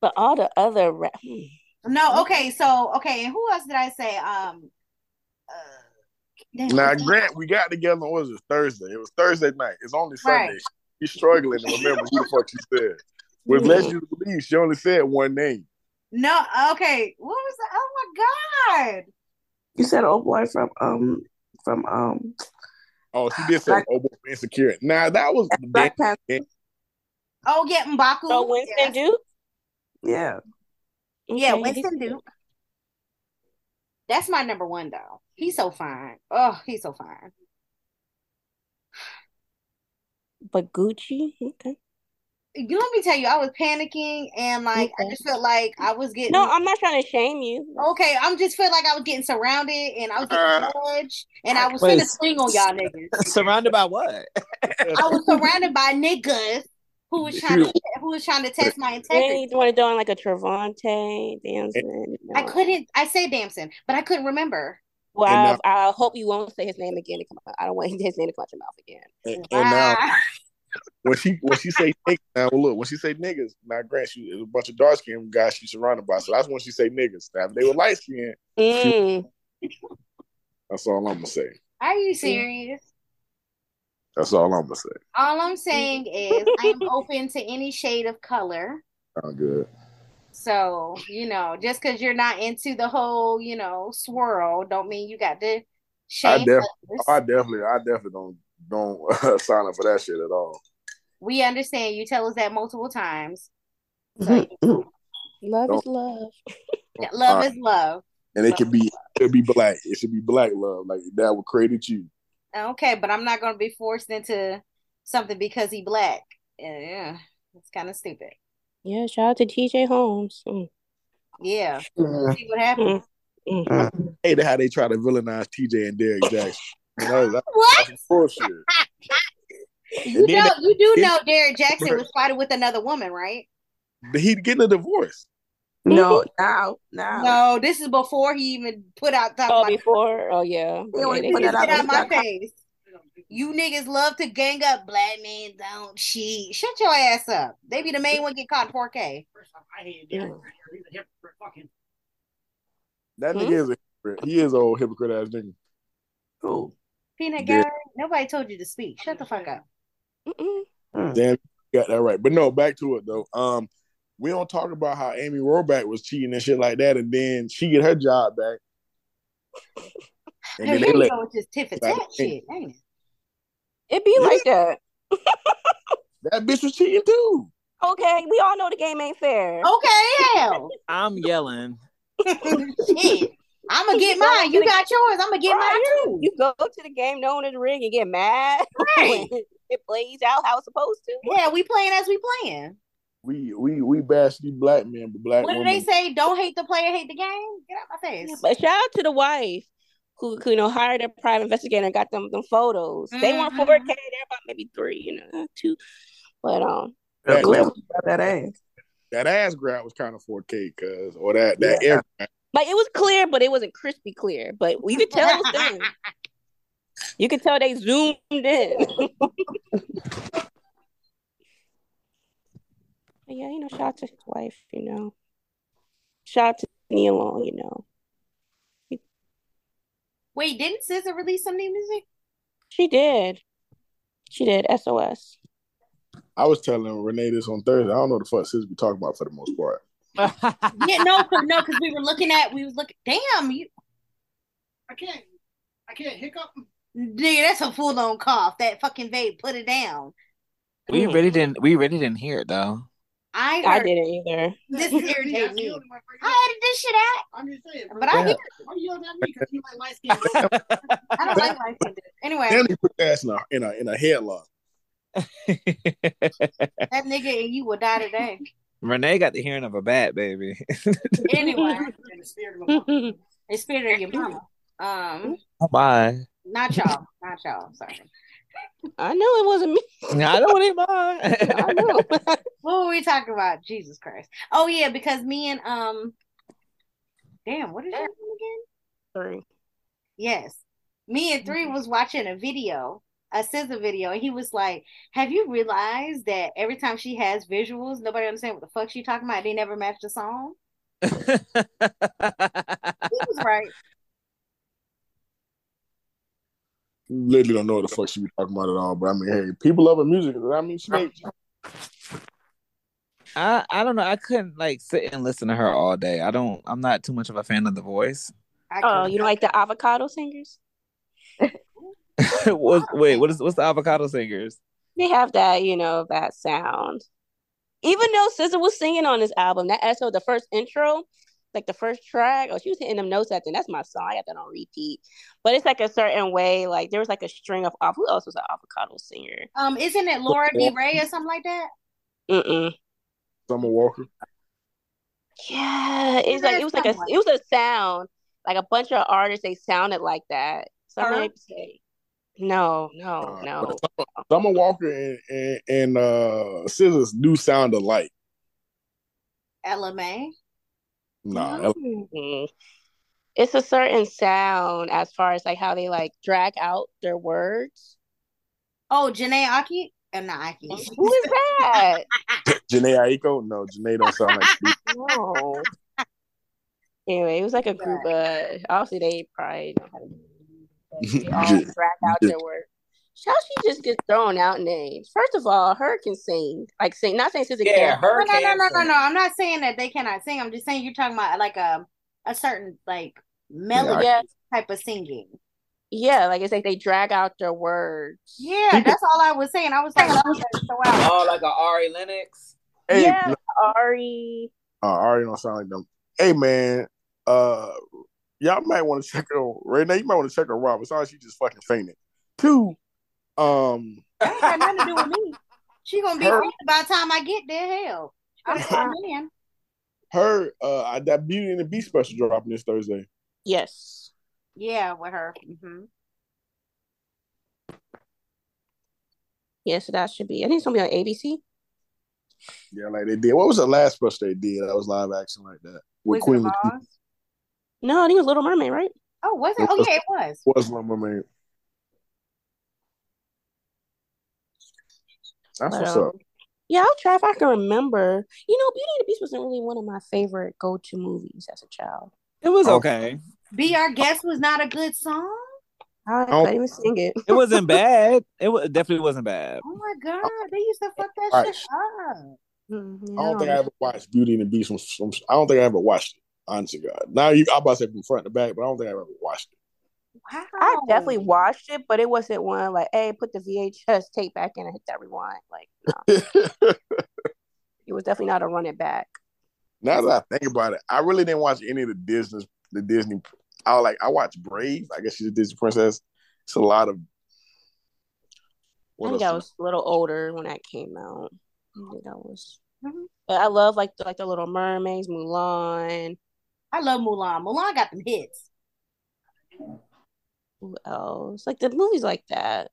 C: But all the other ra- hmm.
B: No, okay, so okay, and who else did I say? Um uh,
F: Now, Grant, we got together. on- What was it? Thursday. It was Thursday night. It's only Sunday.
B: Right.
F: She's struggling to remember who the fuck she said. With
C: Mhm.
F: less you to believe, she only said one name.
B: No, okay. What was the oh my god.
E: You said old boy from um from um
F: Oh, she did say
E: Black-
F: oh, boy, insecure. Now that was
E: Black Panther.
B: Oh yeah, Mbaku.
C: So Winston
B: yeah.
C: Duke?
E: Yeah.
B: Yeah, Winston Duke. That's my number one though. He's so fine. Oh, he's so fine.
C: But Gucci, okay.
B: You let me tell you, I was panicking and like I just felt like I was getting
C: No, I'm not trying to shame you.
B: okay. I'm just felt like I was getting surrounded and I was
F: Uh,
B: getting judged and I was
D: Wait.
B: finna swing on y'all niggas.
D: Surrounded by what?
B: I was surrounded by niggas who was trying to who was trying to test my
C: Then
B: integrity.
C: you want to do on like a Trevante dancing.
B: I couldn't. I say Damson, but I couldn't remember.
C: Well,
F: And
C: I, I hope you won't say his name again. to come out. I don't want his name to come out your mouth again.
F: And, and now when she when she say niggas, now look when she say niggas, now grant she is a bunch of dark skinned guys she's surrounded by. So that's when she say niggas. Now if they were light skinned,
C: Mm.
F: that's all I'm gonna say.
B: are you serious?
F: That's all I'm gonna say.
B: All I'm saying is I am open to any shade of color.
F: Sound good.
B: So, you know, just because you're not into the whole, you know, swirl, don't mean you got to
F: I
B: shame
F: def. I definitely I definitely don't don't sign up for that shit at all.
B: We understand you tell us that multiple times. So,
C: Love is love.
B: love
F: Alright.
B: is love.
F: And it could be it could be black. It should be black love. Like that what created you.
B: Okay, but I'm not going to be forced into something because he black. Yeah, yeah. it's kind of stupid.
C: Yeah, shout out to TJ Holmes. Mm.
B: Yeah,
E: Mm,
B: see what happens.
C: Mm. Mm.
E: mm.
F: Hey, how they try to villainize TJ and Derek Jackson. You know, that,
B: What?
F: that's bullshit.
B: You
F: And then
B: know, you do know Derek Jackson was fighting with another woman, right?
F: He'd getting a divorce.
E: No, now, now.
B: No, this is before he even put out top
C: Oh,
B: my
C: before? Oh, yeah.
E: They
C: Yeah,
E: only put
C: did.
E: that out
B: get out my
E: on-
B: face. You niggas love to gang up. Black men don't cheat. Shut your ass up. They be the main one get caught in 4K.
C: Yeah.
F: That
C: Hmm?
F: nigga is a hypocrite. He is a old hypocrite ass nigga.
E: Cool.
B: Peanut
F: Yeah.
B: gallery. Nobody told you to speak. Shut the fuck up.
C: Mm-mm.
E: Mm.
F: Damn, got that right. But no, back to it though. Um, we don't talk about how Amy Robach was cheating and shit like that, and then she get her job back. And then they let
B: go with this tit for tat shit, ain't it?
C: It be like that.
F: that bitch was cheating too.
C: Okay, we all know the game ain't fair.
B: Okay, hell.
D: I'm yelling.
B: shit. I'm gonna get mine. You got yours. I'm gonna get
C: Right.
B: mine too.
C: You go to the game knowing it's rigged and get mad
B: Right.
C: it plays out how it's supposed to.
B: Yeah, we playing as we playing.
F: We we we bash these black men, but black
B: What do they say? Don't hate the player, hate the game. Get out my face.
C: But shout out to the wife who, who you know hired a private investigator and got them them photos. They weren't
B: Mhm.
C: 4K, they're about maybe three, you know, two. But um,
E: I'm
F: That,
E: glad we got that ass.
F: that ass grab was kind of 4K, cuz or that that air grab.
C: Like it was clear, but it wasn't crispy clear. But you could tell it was them. You could tell they zoomed in. Yeah, you know, shout out to his wife, you know. Shout out to Nia Long, you know.
B: Wait, didn't SZA release some new music?
C: She did. She did. SOS.
F: I was telling Renee this on Thursday. I don't know the fuck sis be talking about for the most part.
B: Yeah, no, cause no, because we were looking at, we was looking. Damn, you,
H: I can't. I can't hiccup.
B: nigga, that's a full on cough. That fucking vape, put it down.
D: we really didn't. We really didn't hear it though.
B: I
C: I didn't either.
B: this
H: You-
B: is
H: you-
B: irritating
H: you-
B: me. I edited this shit out,
H: I'm just saying.
B: but I hear.
H: Why you yelling at me? Because you like light skin.
B: I don't like my shit. Anyway,
F: Then he put that ass in a in a in a headlock.
B: that nigga and you will die today.
D: Renee got the hearing of a bat, baby.
B: Anyway,
H: In the spirit of a mom.
B: the spirit of your mama. Um,
D: oh my!
B: not y'all, not y'all. Sorry.
C: I know it wasn't me.
D: I don't even
C: I know.
B: What were we talking about? Jesus Christ. Oh yeah, because me and um, damn, what is that again?
C: Three.
B: Yes. Me and three was watching a video, a SZA video, and he was like, Have you realized that every time she has visuals, nobody understands what the fuck she talking about? They never match the song. He was right.
F: Literally don't know what the fuck she be talking about at all. But I mean, hey, people love her music. I mean, she make,
D: I I don't know. I couldn't like sit and listen to her all day. I don't. I'm not too much of a fan of the voice.
C: Oh, you don't like the avocado singers?
D: what, wait, what is what's the avocado singers?
C: They have that, you know, that sound. Even though SZA was singing on this album, that so the first intro, like the first track, oh, she was hitting them notes at the That's my song. I got that on repeat. But it's like a certain way, like there was like a string of off. Who else was an avocado singer?
B: Um, isn't it Laura B. Ray or something like that?
C: Mm-mm.
F: Summer Walker.
C: Yeah, it's like it was like a it was a sound like a bunch of artists. They sounded like that. Some might say, no, no,
F: Uh,
C: no.
F: but Summer, Summer Walker and, and, and uh Scissors do sound alike.
B: LMA.
F: Nah,
B: No.
C: Mm. It's a certain sound as far as like how they like drag out their words.
B: Oh, Jhené Aki. Uh, not Aki.
C: Who is that?
F: Jhené Aiko. No, Jhené don't sound like she.
C: No. Anyway, it was like a group of obviously they probably know how to do it, but they all drag out their words. How she just gets thrown out names? First of all, her can sing, like sing. Not saying she's a
D: Yeah, her
B: No, no, no, no, no, no. I'm not saying that they cannot sing. I'm just saying you're talking about like a a certain like melody
C: Yeah,
B: type of singing.
C: yeah, like it's like they drag out their words.
B: Yeah, that's all I was saying. I was like, I was gonna throw out.
D: Oh, like a Ari Lennox.
F: Hey,
C: Yeah, Ari.
F: uh, I already don't sound like them. Hey man, uh, y'all might want to check on right now. You might want to check on Rob. It sounds like she just fucking fainted. Two, um,
B: That ain't got nothing to do with me. She gonna be
F: Her-
B: by the time I get there. Hell, I'm fine in.
F: her, uh, that Beauty and the Beast special dropping this Thursday.
C: Yes.
B: Yeah, with her. Mm-hmm.
C: Yeah, so that should be. I think it's gonna be on ABC.
F: Yeah, like they did. What was the last special they did? That was live action like that with
B: Wizard
F: Queen Latifah.
B: Oz.
C: No, I think it was Little Mermaid, right?
B: Oh, was it? Oh yeah, it was.
F: Was Little Mermaid. That's what's
C: But,
F: up.
C: um, yeah, I'll try if I can remember. You know, Beauty and the Beast wasn't really one of my favorite go-to movies as a child.
D: It was
F: Oh.
D: okay.
B: Be Our Guest was not a good song.
C: I
F: Oh.
C: couldn't even sing it.
D: It wasn't bad. It wa- definitely wasn't bad.
B: Oh my god, they used to fuck that
F: Right.
B: shit up.
C: Mm,
F: I don't think. I ever watched Beauty and the Beast. From, from, I don't think I ever watched it. Honestly, God. Now you, I'm about to say from front to back, but I don't think I ever watched it.
B: Wow.
C: I definitely watched it, but it wasn't one like, hey, put the VHS tape back in and hit that rewind. Like, no,
F: it.
C: it was definitely not a run it back.
F: now that I think about it, I really didn't watch any of the Disney. The Disney. I like. I watched Brave. I guess she's a Disney princess. It's a lot of.
C: I
F: What
C: think
F: else?
C: I was a little older when that came out. I think that was.
B: Mhm.
C: But I love like the, like the Little Mermaids, Mulan.
B: I love Mulan. Mulan got them hits.
C: Who else? Like the movies like that.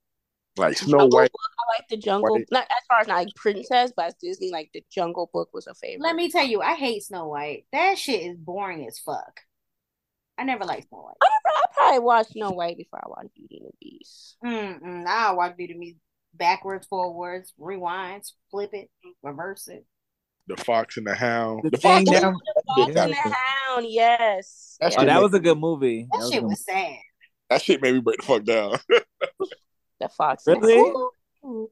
F: like Snow
C: Jungle
F: White.
C: Book, I like the Jungle.
F: White.
C: Not as far as not like princess, but as Disney, like the Jungle Book was a favorite.
B: Let me tell you, I hate Snow White. That shit is boring as fuck. I never liked Snow White.
C: I, I probably watched Snow White before I watched Beauty and the Beast.
B: Mm-mm. I watch Beauty and the Beast backwards, forwards, rewind, flip it, reverse it.
F: The Fox and the Hound.
D: The
F: The Fox. and
C: The Fox and the Hound, yes.
F: That's
D: Oh,
C: yes.
D: that was a good movie.
B: That
D: That
B: shit
D: good
B: was sad.
F: That shit made me break the fuck down.
C: The Fox.
D: Really?
C: Hound.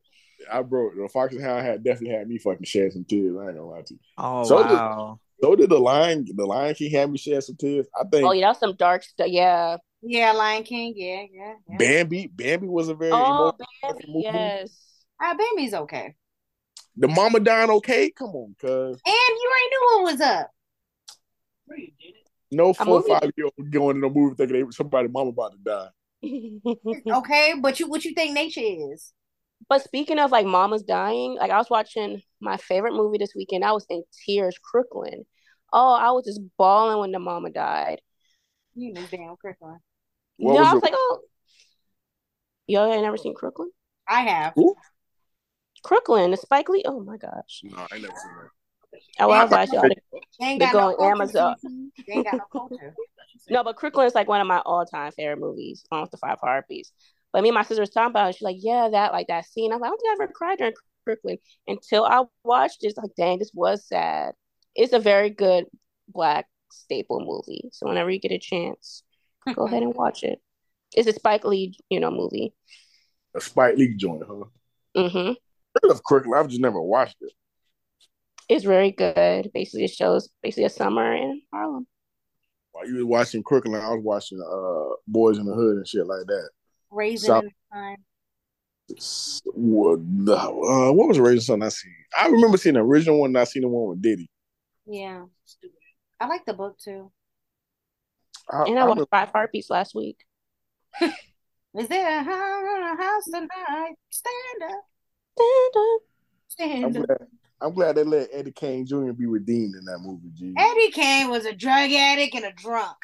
F: I broke the Fox and Hound had definitely had me fucking shed some tears. I ain't gonna lie to you.
D: Oh
F: So did-
D: wow.
F: So did the Lion. The Lion King had me shed some tears. I think
C: Oh yeah, that's some dark stuff. Yeah.
B: Yeah, Lion King. Yeah, yeah, yeah.
F: Bambi. Bambi was a very
C: Oh,
F: emotional
C: baby,
F: movie.
C: yes.
B: Ah, Bambi's okay.
F: The Mama dying okay? Come on, cuz
B: And you ain't knew what was up.
F: no four
C: movie-
F: five year old going in a movie thinking they, somebody mama about to die.
B: Okay, but you what you think nature is?
C: But speaking of like mamas dying, like I was watching my favorite movie this weekend. I was in tears, Crooklyn. Oh, I was just bawling when the mama died.
B: You know, damn Crooklyn.
F: What
C: no,
F: was
C: I was
F: it?
C: like, oh, y'all ain't never seen Crooklyn?
B: I have.
F: Who?
C: Crooklyn, the Spike Lee. Oh my gosh.
F: No, I never seen that.
C: Oh, I was like, y'all.
B: They ain't
C: They
B: got
C: go
B: no
C: on
B: culture.
C: Amazon.
B: They ain't got no culture.
C: No, but Crooklyn is like one of my all-time favorite movies, along with the Five Heartbeats. But me and my sister was talking about it. She's like, yeah, that like that scene. I'm like, I don't think I ever cried during Crooklyn until I watched it. It's like, dang, this was sad. It's a very good black staple movie. So whenever you get a chance, go ahead and watch it. It's a Spike Lee, you know, movie.
F: A Spike Lee joint, huh?
C: hmm
F: I love Crooklyn. I've just never watched it.
C: It's very good. Basically, it shows basically a summer in Harlem.
F: While you was watching Crooklyn, I was watching uh Boys in the Hood and shit like that.
B: Raising
F: South-
B: time.
F: What, uh, what was the Raising Sun I seen? I remember seeing the original one and I seen the one with Diddy.
B: Yeah. I like the book too.
F: I,
C: And I
F: I
C: watched
F: remember-
C: Five Heartbeats last week.
B: Is there a house in a house tonight? Stand up.
C: Stand up.
F: I'm
B: Stand up.
F: glad, I'm glad they let Eddie Kane Jr. be redeemed in that movie. G.
B: Eddie Kane was a drug addict and a drunk.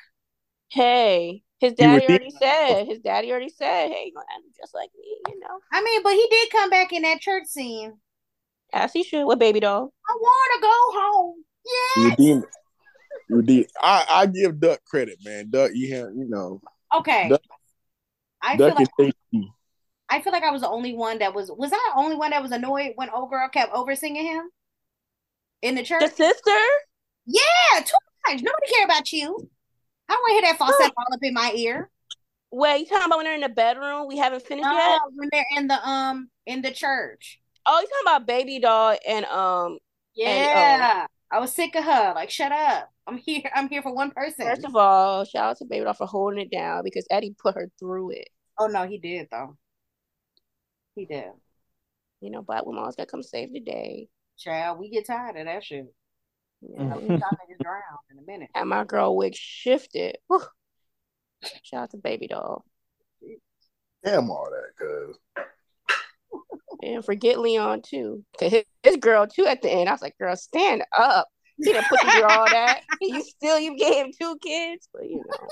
C: Hey, his daddy
F: redeemed
C: already said. His daddy already said, "Hey, gonna end just like me," you know,
B: I mean, but he did come back in that church scene.
C: as he should with baby doll.
B: I want to go home.
F: He
B: Yes.
F: redeemed. redeemed. I I give Duck credit, man. Duck, you have you know,
B: Okay.
F: Duck-
B: I feel
F: Duck
B: like
F: and JT.
B: I feel like I was the only one that was was I the only one that was annoyed when old girl kept over singing him in the church?
C: The sister.
B: yeah, too much. Nobody care about you. I don't want to hear that falsetto all up in my ear.
C: Wait, you talking about when they're in the bedroom? We haven't finished
B: No,
C: yet.
B: when they're in the um in the church.
C: Oh, you talking about baby doll and um.
B: Yeah. I was sick of her. Like, shut up. I'm here. I'm here for one person.
C: First of all, shout out to baby doll for holding it down because Eddie put her through it.
B: oh no, he did though. He did.
C: You know, black women always gotta come save the day.
B: Child, we get tired of that shit.
C: You
B: I
C: know,
B: mean, y'all niggas drown in a minute.
C: and my girl wig shifted. Whew. Shout out to baby doll.
F: Damn all that, cuz.
C: And forget Leon too. Cause his, his girl too at the end. I was like, girl, stand up. He didn't put you through all that. You still you gave him two kids, but you know.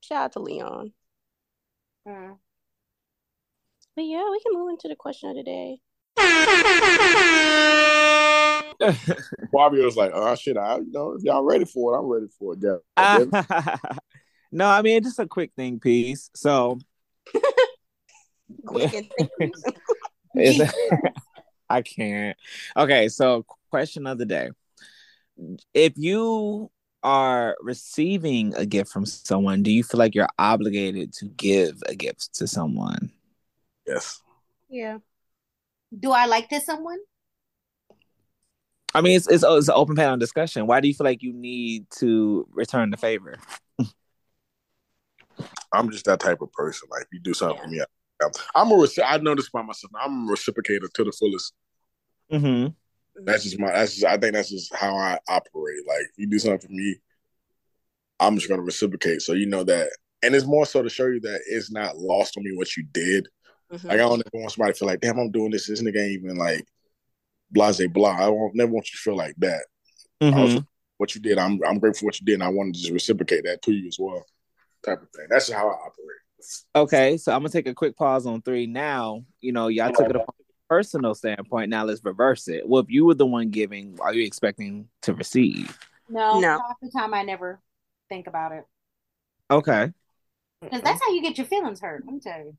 C: Shout out to Leon.
B: Mm.
C: But yeah, we can move into the question of the day.
F: Barbie was like, "Oh shit, I you know if y'all ready for it, I'm ready for it." Yeah,
D: no, I mean just a quick thing piece. So
C: Quick and thick.
D: I can't. Okay, so question of the day. If you are receiving a gift from someone, do you feel like you're obligated to give a gift to someone?
F: Yes.
C: yeah.
B: Do I like this someone?
D: I mean, it's it's, it's an open panel discussion. Why do you feel like you need to return the favor?
F: I'm just that type of person. Like, if you do something for me, I, I'm a. reci- I know this about myself. I'm a reciprocator to the fullest.
D: Mm-hmm.
F: That's just my. That's just. I think that's just how I operate. Like, if you do something for me, I'm just gonna reciprocate. So you know that, and it's more so to show you that it's not lost on me what you did.
C: Mhm.
F: Like, I don't ever want somebody to feel like, damn, I'm doing this. This nigga ain't even like, blase blah. I won't never want you to feel like that.
D: Mm-hmm.
F: Also, what you did, I'm I'm grateful for what you did, and I want to just reciprocate that to you as well. Type of thing. That's just how I operate.
D: Okay, so I'm gonna take a quick pause on three. Now, you know, y'all took it from a personal standpoint. Now let's reverse it. Well, if you were the one giving, are you expecting to receive?
B: No.
C: No.
B: Half the time I never think about it.
D: Okay.
B: Because that's how you get your feelings hurt. Let me tell you.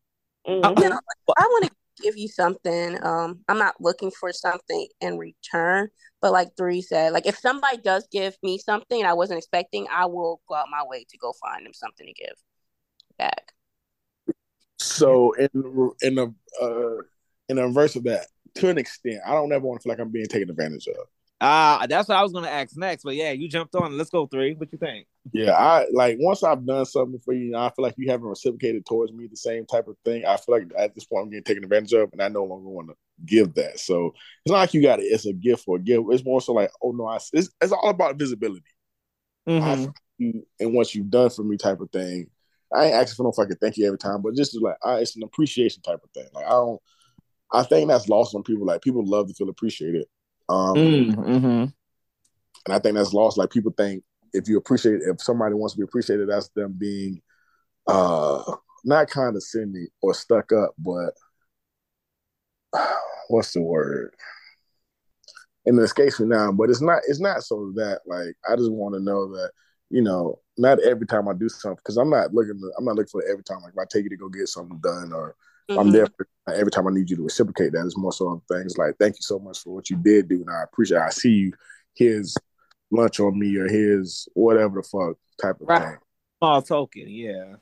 C: You know, well, I want to give you something. Um, I'm not looking for something in return, but like Three said, like if somebody does give me something I wasn't expecting, I will go out my way to go find them something to give back.
F: So in in the uh, in the reverse of that, to an extent, I don't ever want to feel like I'm being taken advantage of.
D: Ah, that's what I was gonna ask next. But yeah, you jumped on. Let's go three. What you think?
F: Yeah, I like once I've done something for you, I feel like you haven't reciprocated towards me the same type of thing. I feel like at this point I'm getting taken advantage of, and I no longer want to give that. So it's not like you got it. It's a gift for a gift. It's more so like, oh no, I, it's it's all about visibility.
D: Mm-hmm.
F: You, and what you've done for me, type of thing. I ain't asking for no fucking thank you every time, but just like I, it's an appreciation type of thing. Like I don't, I think that's lost on people. Like people love to feel appreciated. Um,
D: Mm-hmm.
F: and I think that's lost. Like people think if you appreciate, if somebody wants to be appreciated, that's them being uh not condescending or stuck up, but what's the word? And it escapes me now, but it's not. It's not so that like I just want to know that you know not every time I do something because I'm not looking. To, I'm not looking for it every time. Like if I take you to go get something done or I'm
C: Mhm.
F: there for, every time I need you to reciprocate that. It's more so on things like, thank you so much for what you did do, and I appreciate. It. I see you. Here's lunch on me, or his whatever the fuck type of
D: Right.
F: thing.
D: Small token. Yeah.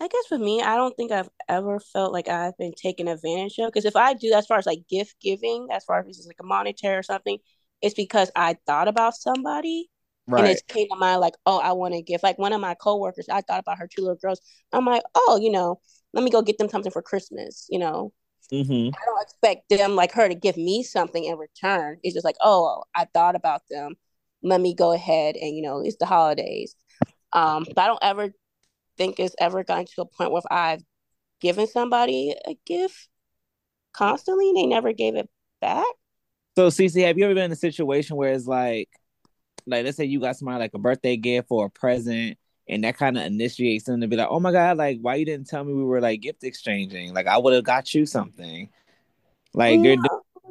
C: I guess for me, I don't think I've ever felt like I've been taken advantage of. Because if I do, as far as like gift giving, as far as it's like a monetary or something, it's because I thought about somebody and it came to mind like, oh, I want to give. Like one of my coworkers, I thought about her two little girls. I'm like, oh, you know, let me go get them something for Christmas. You know,
D: Mm-hmm.
C: I don't expect them like her to give me something in return. It's just like, oh, I thought about them. Let me go ahead and you know, it's the holidays. Um, but I don't ever think it's ever gotten to a point where I've given somebody a gift. constantly. and They never gave it back.
D: So, Cece, have you ever been in a situation where it's like, like, let's say you got somebody like a birthday gift or a present, and that kind of initiates them to be like, "Oh my god, like, why you didn't tell me we were like gift exchanging? Like, I would have got you something." Like, you're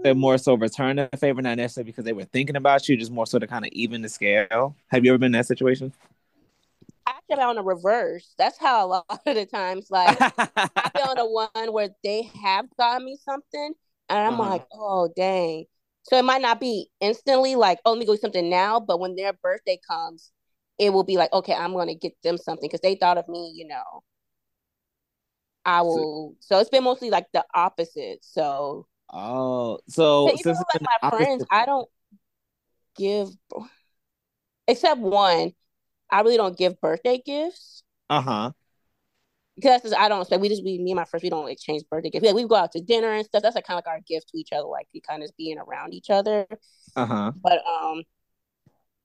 D: doing more so return the favor, not necessarily because they were thinking about you, just more so to kind of even the scale. Have you ever been in that situation?
C: Actually, on the reverse. That's how a lot of the times, like, I've been on the one where they have got me something, and I'm
D: Uh-huh.
C: like, oh dang. So it might not be instantly like, oh, let me go something now, but when their birthday comes, it will be like, okay, I'm gonna get them something because they thought of me, you know. I will. So it's been mostly like the opposite. So
D: Oh, so
C: even like my
D: opposite-
C: friends, I don't give, except one, I really don't give birthday gifts
D: uh-huh.
C: because just, I don't expect. We just we me and my friends we don't exchange birthday gifts. Yeah, we go out to dinner and stuff. That's like kind of like our gift to each other, like we kind of being around each other.
D: Uh-huh.
C: But um,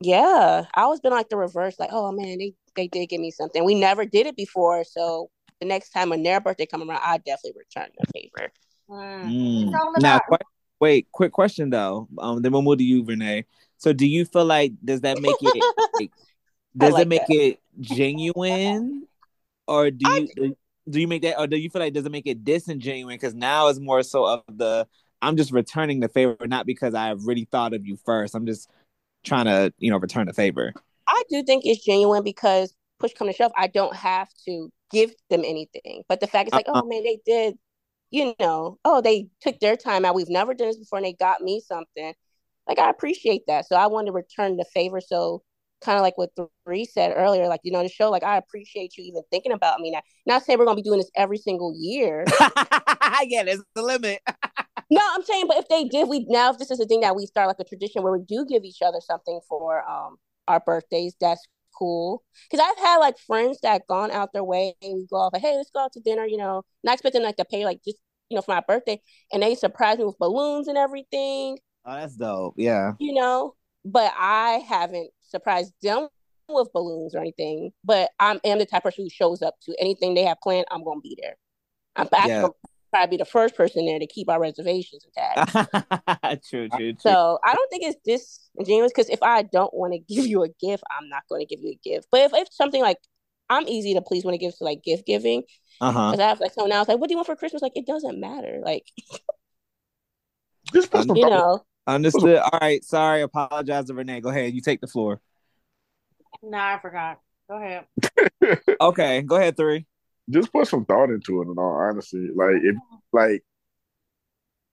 C: yeah, I always been like the reverse. Like, oh man, they they did give me something. We never did it before, so the next time when their birthday come around, I definitely return the favor.
B: Mm.
D: Mm. Now,
B: about-
D: que- wait, quick question though. Um, then we'll move to you, Renee. So, do you feel like does that make it like, does
C: like
D: it make
C: that.
D: it genuine, or do you do you make that, or do you feel like does it make it disingenuine? Because now it's more so of the I'm just returning the favor, not because I really thought of you first. I'm just trying to you know return the favor.
C: I do think it's genuine because push come to shove, I don't have to give them anything. But the fact is like,
D: Uh-uh.
C: oh man, they did, you know, oh they took their time out. We've never done this before, and they got me something. Like I appreciate that, so I want to return the favor. So kind of like what Three said earlier, like you know, the show, like I appreciate you even thinking about me. Now, not saying we're gonna be doing this every single year.
D: yeah, there's the limit.
C: No, I'm saying, but if they did, we now if this is a thing that we start like a tradition where we do give each other something for um our birthdays, that's cool. Because I've had like friends that gone out their way and we go off like, hey, let's go out to dinner, you know, not expecting like to pay like just you know for my birthday, and they surprise me with balloons and everything,
D: Oh, that's dope. Yeah.
C: you know. But I haven't surprised them with balloons or anything. But I'm am the type of person who shows up to anything they have planned. I'm gonna be there. I'm back.
D: Yeah.
C: Gonna probably be the first person there to keep our reservations intact.
D: true, true, true.
C: So I don't think it's disingenuous because if I don't want to give you a gift, I'm not going to give you a gift. But if it's something like I'm easy to please when it gives to like gift giving,
D: Uh huh.
C: because I have like someone else like, what do you want for Christmas? Like it doesn't matter. Like
F: Just put some
C: you know,
D: Understood. All right. Sorry. Apologize to Renee. Go ahead. You take the floor.
B: Nah, I forgot. Go ahead.
D: Okay. Go ahead. Three.
F: Just put some thought into it in all honesty. Like if like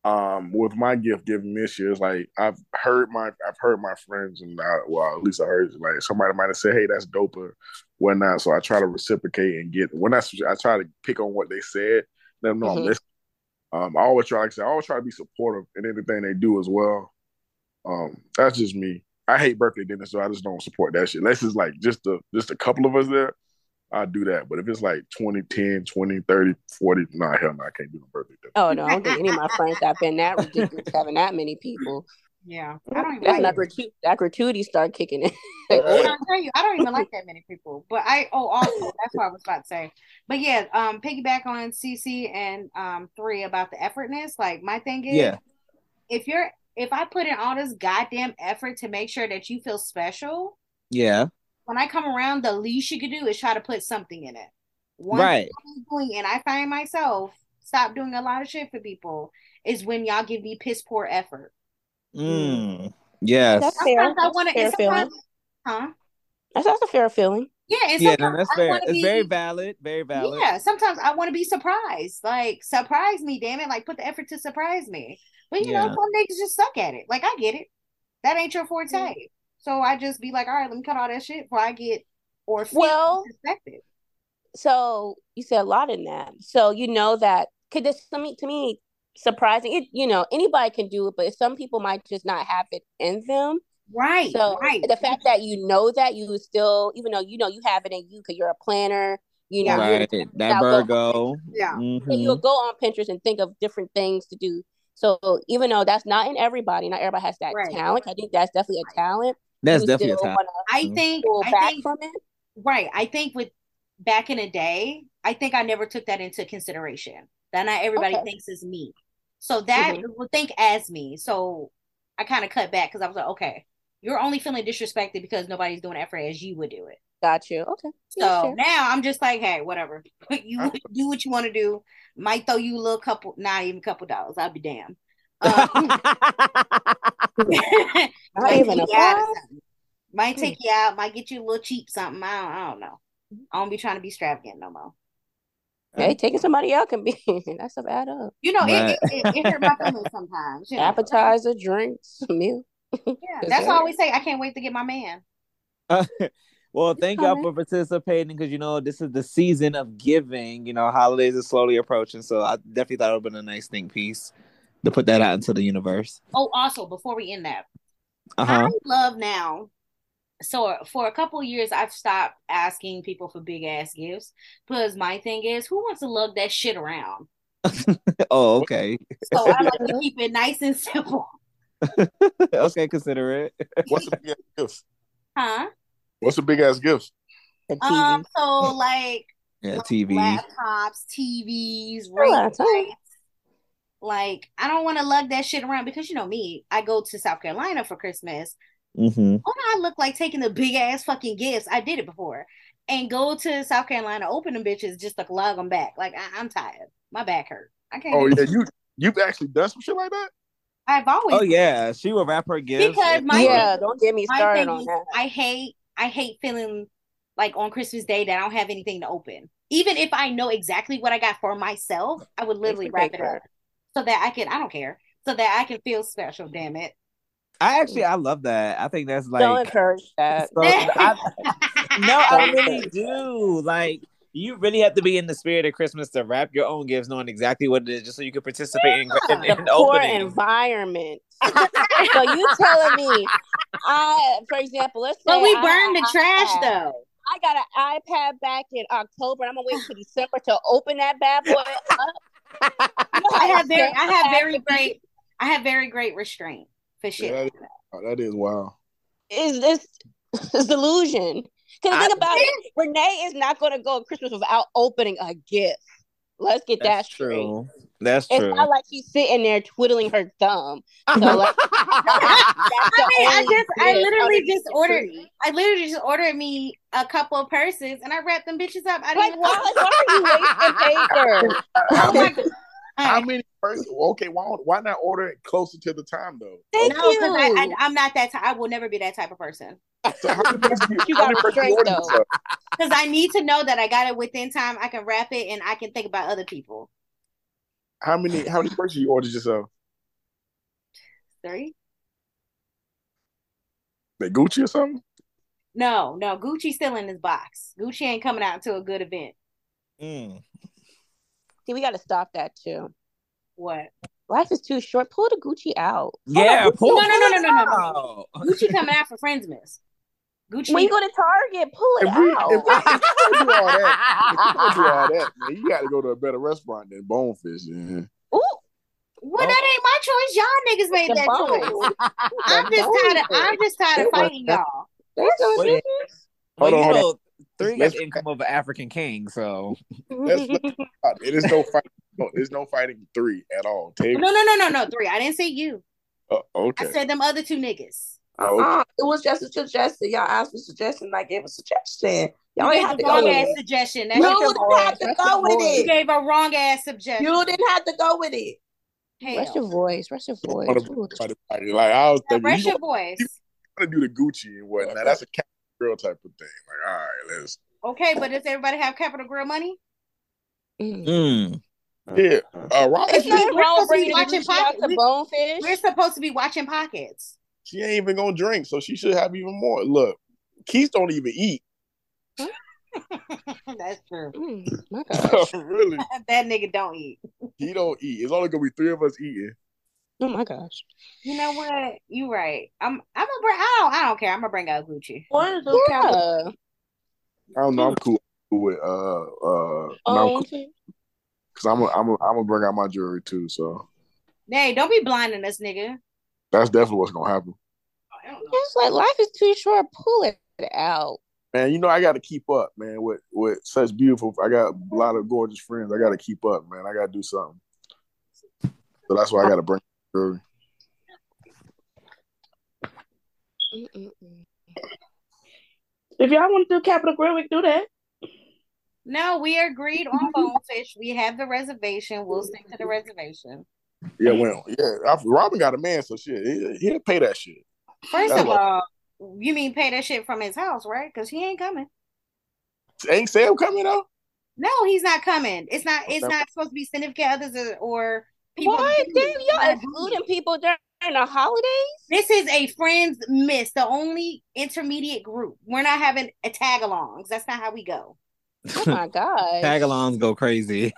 F: um with my gift giving this year, it's like I've heard my I've heard my friends and I, well at least I heard like somebody might have said, Hey, that's dope or whatnot. So I try to reciprocate and get when I I try to pick on what they said, let them know I'm
C: Mhm.
F: listening. Um I always try like I said, I always try to be supportive in anything they do as well. Um that's just me. I hate birthday dinners, so I just don't support that shit. Unless it's like just a just a couple of us there. I do that. But if it's like 20, 10, 20, 30, 40, nah, hell no, I can't do no birthday dinner.
C: oh no, I don't think any of my friends have been that ridiculous having that many people.
B: Yeah, I don't even
C: That's
B: like
C: gratu- that gratuity start kicking in.
B: I'll tell you, I don't even like that many people. But I oh also that's what I was about to say. But yeah, um piggyback on CC and um three about the effortness. Like my thing is
D: Yeah.
B: if you're if I put in all this goddamn effort to make sure that you feel special,
D: Yeah.
B: When I come around, the least you could do is try to put something in it. One
D: Right.
B: thing I'm doing, and I find myself stop doing a lot of shit for people is when y'all give me piss poor effort.
D: Mm. Yes.
C: That's fair.
B: Sometimes I want
C: a
B: to,
C: fair feeling.
B: sometimes, huh?
C: That's, that's a fair feeling.
B: Yeah,
D: Yeah. No, that's
B: I
D: fair. It's
B: be-
D: very valid. Very valid.
B: Yeah, sometimes I want to be surprised. Like, surprise me, damn it. Like, put the effort to surprise me. But, you know,
D: Yeah.
B: some niggas just suck at it. Like, I get it. That ain't your forte. So I just be like, all right, let me cut all that shit before I get or
C: Well-
B: disrespected.
C: So you said a lot in that. So you know that could this to me to me surprising. It you know anybody can do it, but some people might just not have it in them.
B: Right,
C: So
B: right.
C: the fact that you know that you still, even though you know you have it in you because you're a planner, you know,
D: Right. That
C: Now
D: Virgo.
B: Yeah.
D: Mhm.
C: you'll go on Pinterest and think of different things to do. So even though that's not in everybody, not everybody has that
B: Right.
C: talent. I think that's definitely a talent.
D: That's definitely a time.
B: I
D: Mhm.
B: think,
C: pull
B: I
C: back
B: think,
C: from it.
B: right. I think with back in the day, I think I never took that into consideration. That not everybody
C: Okay.
B: thinks is me. So that
C: Mhm.
B: would think as me. So I kind of cut back because I was like, okay, you're only feeling disrespected because nobody's doing effort as you would do it.
C: Got you. Okay.
B: So
C: sure.
B: now I'm just like, hey, whatever. you do what you want to do. Might throw you a little couple, not even a couple dollars. I'll be damned. Um, might
C: even
B: take
C: a
B: you out or
C: five?
B: something. Might take you out. Might get you a little cheap something. I don't, I don't know. I don't be trying to be extravagant no more.
C: Hey, taking somebody out can be that stuff add up.
B: You know,
D: Right.
B: it, it, it, it hurt my feelings sometimes. You know?
C: Appetizer, drinks, meal.
B: Yeah, that's why I always say I can't wait to get my man.
D: well,
C: It's
D: thank y'all
C: coming.
D: for participating because you know this is the season of giving. You know, holidays are slowly approaching, so I definitely thought it would have been a nice thing piece to put that out into the universe.
B: Oh, also before we end that,
D: Uh huh.
B: I love now. So for a couple of years, I've stopped asking people for big ass gifts because my thing is, who wants to lug that shit around?
D: oh, okay.
B: So I like to keep it nice and simple,
D: okay, consider it.
F: What's a big ass gift?
B: huh?
F: What's a big ass gift?
B: Um, so like
D: Yeah,
B: like
D: TV.
B: laptops, TVs,
C: A
B: ring
C: laptop.
B: lights. Like I don't want to lug that shit around because you know me. I go to South Carolina for Christmas.
D: Mm-hmm.
B: Why do I look like taking the big ass fucking gifts? I did it before. And go to South Carolina, open them bitches just to lug them back. Like I, I'm tired. My back hurt. I can't.
F: Oh yeah, you you've actually done some shit like that.
B: I've always
D: Oh yeah, she will wrap her gifts.
B: Because my
C: yeah,
B: thing-
C: don't get me started
B: thing
C: on that.
B: I hate I hate feeling like on Christmas Day that I don't have anything to open. Even if I know exactly what I got for myself, I would literally wrap it
C: paper.
B: up so that I can I don't care. So that I can feel special, damn it.
D: I actually I love that. I think that's
C: don't
D: like
C: encourage that.
D: so, I, no, I really do. Like you really have to be in the spirit of Christmas to wrap your own gifts, knowing exactly what it is, just so you can participate in, in,
C: the
D: in
C: poor
D: opening.
C: environment. so you telling me I for example, let's say
B: But we
C: I-
B: burn the trash
C: had-
B: though.
C: I got an iPad back in October and I'm gonna wait till December to open that bad boy up. You know
B: I have very I have very
C: that can be?
B: great I have very great restraint for shit.
F: Yeah, that, oh, that is wild.
C: is this is delusion. Because the
D: I-
C: thing about it, Renee is not going to go Christmas without opening a gift. Let's get that
D: That's
C: straight.
D: true. That's
C: It's
D: true.
C: not like she's sitting there twiddling her thumb. So like,
B: I mean, I just I literally just ordered
C: tree.
B: I literally just ordered me a couple of purses and I wrapped them bitches up. I didn't
C: Like,
B: even
C: why, like, why are you wasting paper?
F: How
B: Oh my
F: many,
B: God.
F: how many person, okay, why, why not order it closer to the time though?
C: Thank
B: No,
C: you.
B: because I, I I'm not that type. I will never be that type of person.
F: So how many person you,
C: You got
F: many person you
C: restraint,
F: order
C: though.
B: Because I need to know that I got it within time. I can wrap it and I can think about other people.
F: How many how many person you ordered yourself?
B: Three?
F: Like Gucci or something?
B: No, no. Gucci's still in his box. Gucci ain't coming out to a good event.
D: Mm.
C: See, we got to stop that too.
B: What?
C: Life is too short. Pull the Gucci out.
D: Yeah,
B: no,
D: pull,
B: no, no,
D: pull
B: no, no, no, no, no. Gucci coming out for Friendsmas. Gucci.
C: When you go to Target, pull it
F: If we,
C: out.
F: if we, if we do all that, if do all that, man, you got to go to a better restaurant than Bonefish. Man.
C: Ooh,
B: well, that ain't my choice. Y'all niggas made
C: the
B: that
C: bone.
B: choice. I'm just tired of. I'm just tired of fighting y'all.
C: That's so
D: Wait.
C: serious.
D: Well,
F: Hold on, hold on.
D: three got
F: Let's-
D: the income of an African king, so
F: Let's, let's, it is no fight. No, there's no fighting three at all. Take,
B: No, no, no, no, no. Three. I didn't say you.
F: uh, okay.
B: I said them other two niggas.
F: Oh, okay.
E: Uh, it was just a suggestion. Y'all asked for suggestion. I gave a suggestion.
B: You
E: Y'all
B: gave
E: ain't have to go
B: wrong
E: with
B: ass suggestion. That's
E: You didn't
B: voice.
E: have to
C: That's
E: go with
C: voice.
B: You gave a wrong ass suggestion.
E: You didn't have to go with it.
C: Rest your voice. Rest your voice.
F: Wanna
C: Ooh.
F: try to fight it. Like I was
B: Yeah,
F: thinking,
B: rest
F: you
B: your voice.
F: want to do the Gucci and whatnot. That's a Capital Grille type of thing. Like, all right, let's.
B: Okay, but does everybody have Capital Grille money?
C: Mm.
D: mm.
F: Yeah, uh, Rob,
C: It's
B: We-
C: nothing
B: we're
C: wrong
B: supposed to be
C: bringing
B: watching
C: Gucci out
B: pocket-
C: to Bonefish.
B: We're supposed to be watching pockets.
F: She ain't even gonna drink, so she should have even more. Look, Keith don't even eat.
B: That's true.
C: Mm, my gosh.
F: really,
B: that nigga don't eat.
F: he don't eat. It's only gonna be three of us eating.
C: Oh my gosh.
B: You know what? You right. I'm. I'm gonna bring. I don't. I don't care. I'm gonna bring out Gucci.
E: One of those kind of
C: Yeah.
F: I don't know. I'm cool with uh uh. no,
C: Oh,
F: because I'm a, I'm a, I'm gonna bring out my jewelry too. So
B: Hey, don't be blinding us, nigga.
F: That's definitely what's gonna happen.
H: Oh, hell no.
C: it's like life is too short. Pull it out.
F: Man, you know I got to keep up, man. With with such beautiful, I got a lot of gorgeous friends. I got to keep up, man. I got to do something. So that's why I got to bring early.
C: Mm-mm-mm.
E: If y'all want to do Capital Grille, we can do that.
B: No, we agreed on bonefish. We have the reservation. We'll stick to the reservation.
F: Yeah, well, yeah. I, Robin got a man, so shit, he, he'll pay that shit.
B: First
F: That's
B: of
F: what-
B: all, you mean pay that shit from his house, right? Because he ain't coming.
F: Ain't Sam coming though?
B: No, he's not coming. It's not. It's
F: Okay.
B: not supposed to be significant others or, or people.
C: What? Damn, y'all excluding people during the holidays?
B: This is a friends miss, the only intermediate group. We're not having a tag alongs. That's not how we go.
C: Oh my god.
D: Tagalongs go crazy.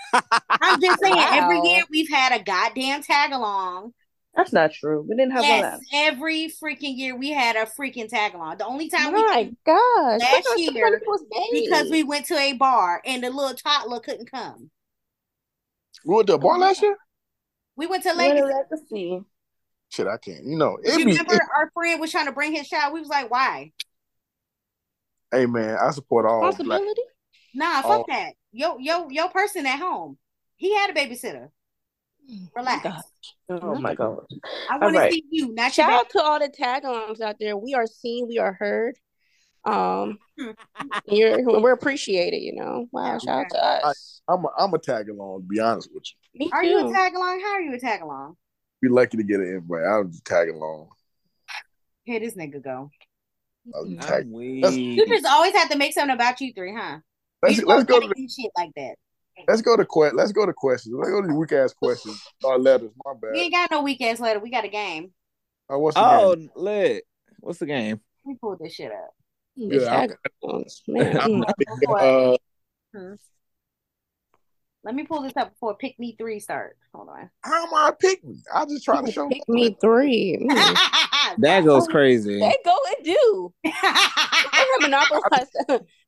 B: I'm just saying, every year we've had a goddamn tag along.
E: That's not true. We didn't have one
B: Yes,
E: last.
B: every freaking year we had a freaking tag along. The only time we
C: My gosh.
B: Last year,
C: somebody was made.
B: because we went to a bar and the little toddler couldn't come.
F: We went to a bar last year.
B: We went to
E: What
B: Legacy.
E: a legacy.
F: Shit, I can't. You know, it be.
B: Remember, our friend was trying to bring his child. We was like, "Why?
F: hey man, I support all black.
C: Responsibility.
B: Nah, fuck
F: Oh.
B: that. Yo, yo, your person at home. He had a babysitter. Relax.
C: God.
E: Oh my god.
B: I want to see you, not
C: Shout
B: your
C: out to all the tag-alongs out there. We are seen, we are heard. Um, you're we're appreciated. You know. Wow. Shout out to us.
F: I'm a, I'm a tag along. To be honest with you,
C: Me
B: Are you a
C: too.
B: tag along? How are you a tag along?
F: be lucky to get an invite. I'm just tag along.
B: Here this nigga go.
F: I'll just
D: I'm
F: tag.
B: You just always have to make something about you three, huh?
F: Let's let's go to
B: always do shit like that.
F: let's go to que- let's go to questions. Let's go to the weak ass questions. Or letters. My bad.
B: We ain't got no weak ass letter. We got a game.
F: Oh, what's the
D: Oh,
F: game?
D: lit. What's the game?
B: Let me pull this shit up.
F: Yeah, I'm-
C: tag-alongs, man.
F: I'm not big, uh,
B: Hmm. Let me pull this up before Pick Me Three starts. Hold on.
F: how am I pick me? I just try to show.
C: Pick me three.
D: That goes crazy.
C: They go and do. I ahead, monopolize.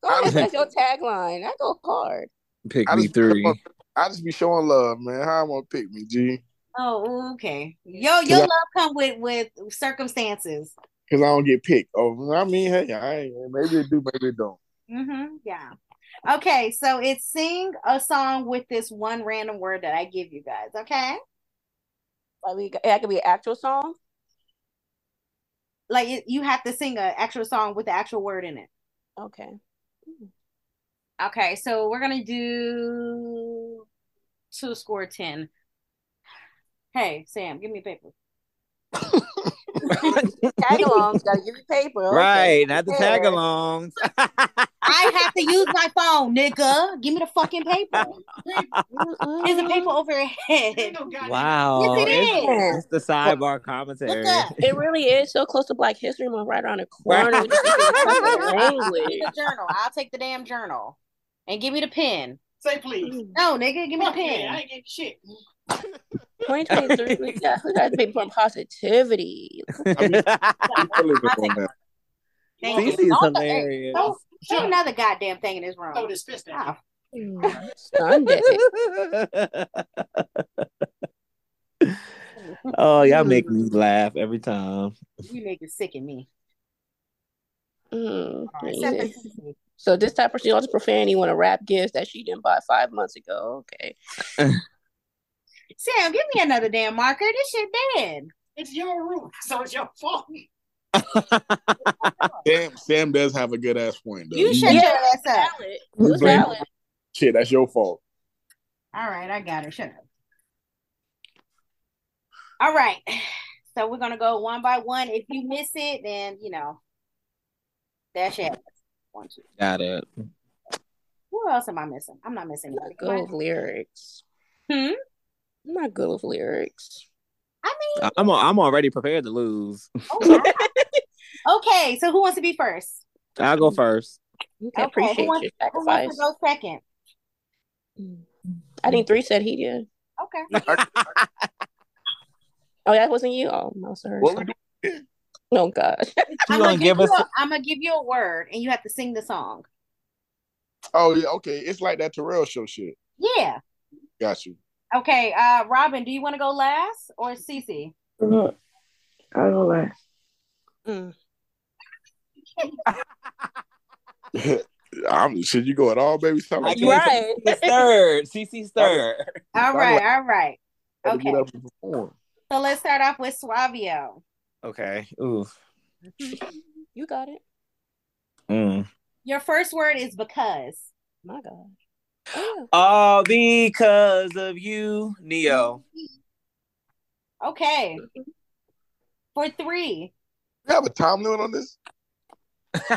C: Go ahead, that's your tagline. I go hard.
D: Pick
F: I
D: me
F: just,
D: three.
F: I just be showing love, man. How I'm I gonna pick me, G?
B: oh, okay. Yo, your love come with with circumstances.
F: Because I don't get picked. Oh, I mean, hey, I ain't, maybe it do, maybe it don't.
B: Mm-hmm. Yeah. Okay, so it's sing a song with this one random word that I give you guys. Okay,
C: Like we, that could be an actual song.
B: Like it, you have to sing an actual song with the actual word in it.
C: Okay.
B: Okay, so we're gonna do two score ten. Hey, Sam, give me a paper.
C: Tag-alongs gotta give you paper. Okay.
D: Right, not the
C: Yeah.
D: tag alongs.
B: I have to use my phone, nigga. Give me the fucking paper. There's a paper over your head.
D: wow.
B: Yes, it
D: it's,
C: is.
D: it's the sidebar commentary.
B: Look up.
C: It really is so close to Black History Month, right around the corner. We just speaking fucking language.
B: The journal. I'll take the damn journal. And give me the pen.
H: Say please.
B: No, nigga, give me the
H: pen. yeah, I ain't getting shit.
C: 2023, we got, we got to be more positivity.
F: I mean, I live
B: I'll
F: on
B: take
F: that.
B: Thank you.
D: is hilarious.
B: Don't say another goddamn thing in this room.
H: Throw this fist at
C: Sunday.
D: oh, y'all make me laugh every time.
B: you niggas sicken me.
C: Mm,
B: Except for
C: So this type of she also profanity want to wrap gifts that she didn't buy five months ago. Okay.
B: Sam, give me another damn marker. This shit dead.
H: It's your room, so it's your fault.
F: Sam, Sam does have a good ass point, though.
B: You shut
C: Yeah.
B: your ass up.
C: Valid. It
F: You
C: was
F: blame-
C: valid.
F: Shit, that's your fault.
B: All right, I got her. Shut up. All right. So we're gonna go one by one. If you miss it, then you know that's it. One, two.
D: Got it.
B: Who else am I missing? I'm not missing anybody.
C: Good lyrics.
B: Hmm?
C: I'm not good with lyrics.
B: I mean,
D: I'm I'm already prepared to lose.
B: oh, wow. okay. So who wants to be first?
D: I'll go first.
C: Okay,
B: Okay, who
C: appreciate
B: wants-
C: your
B: Who wants
C: sacrifice.
B: to go second?
C: I think three said he did.
B: Okay.
C: Oh, that wasn't you. Oh, no, sir.
F: What we?
C: Oh God.
B: I'm
D: gonna
B: gonna,
D: give
B: give
D: us
B: you
D: a-
B: a, I'm gonna give you a word, and you have to sing the song.
F: Oh yeah, okay. It's like that Terrell show shit.
B: Yeah.
F: Got you.
B: Okay. Uh, Robin, do you want to go last or Cece?
E: Look, I'll go last.
C: Mm.
F: I'm should you go at all, baby? Sound like
C: Right.
D: it's third. CC third.
B: All
F: Sound
B: right.
F: like-
B: All right. Okay.
F: up and perform.
B: So let's start off with Suavio.
D: Okay. Ooh.
C: You got it.
D: Mm.
B: Your first word is because.
C: My God. Oh,
D: All because of you, Ne-Yo.
B: Okay. For three.
F: You have a time limit on this?
D: let's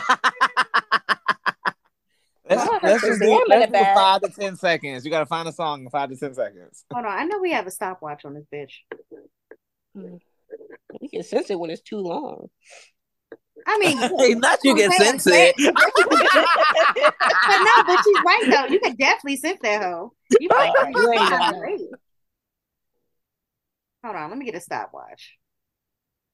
C: Wow,
D: let's
C: that's
D: just
C: damn
D: do, let's do five to ten seconds. You gotta find a song in five to ten seconds.
B: Hold on. I know we have a stopwatch on this bitch. Hmm.
C: we can sense it when it's too long.
B: I mean,
D: Hey, not you can
B: Wait,
D: sense it.
B: but no, but she's right though. You can definitely sense that hoe. You
C: you ain't got it.
B: Great. Hold on, let me get a stopwatch.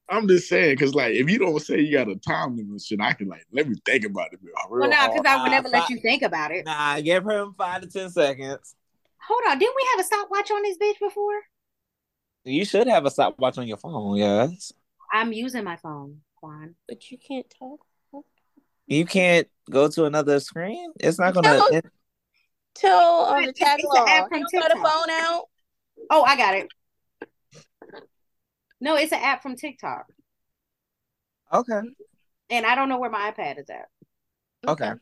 F: I'm just saying, because like if you don't say you got a time limit, shit, I can like let me think about it. Real
B: Well, no,
F: hard.
B: because I would never let you think about it.
D: Nah, I give him five to ten seconds.
B: Hold on, didn't we have a stopwatch on this bitch before?
D: You should have a stopwatch on your phone. Yes.
B: I'm using my phone, Quan.
C: But you can't talk.
D: You can't go to another screen. It's not gonna.
C: No.
D: it-
C: Tell um, the
B: It's-
C: tag
B: it's the
C: along.
B: from
C: You don't got the phone out.
B: Oh, I got it. No, it's an app from TikTok,
D: okay.
B: and I don't know where my iPad is at.
D: Okay.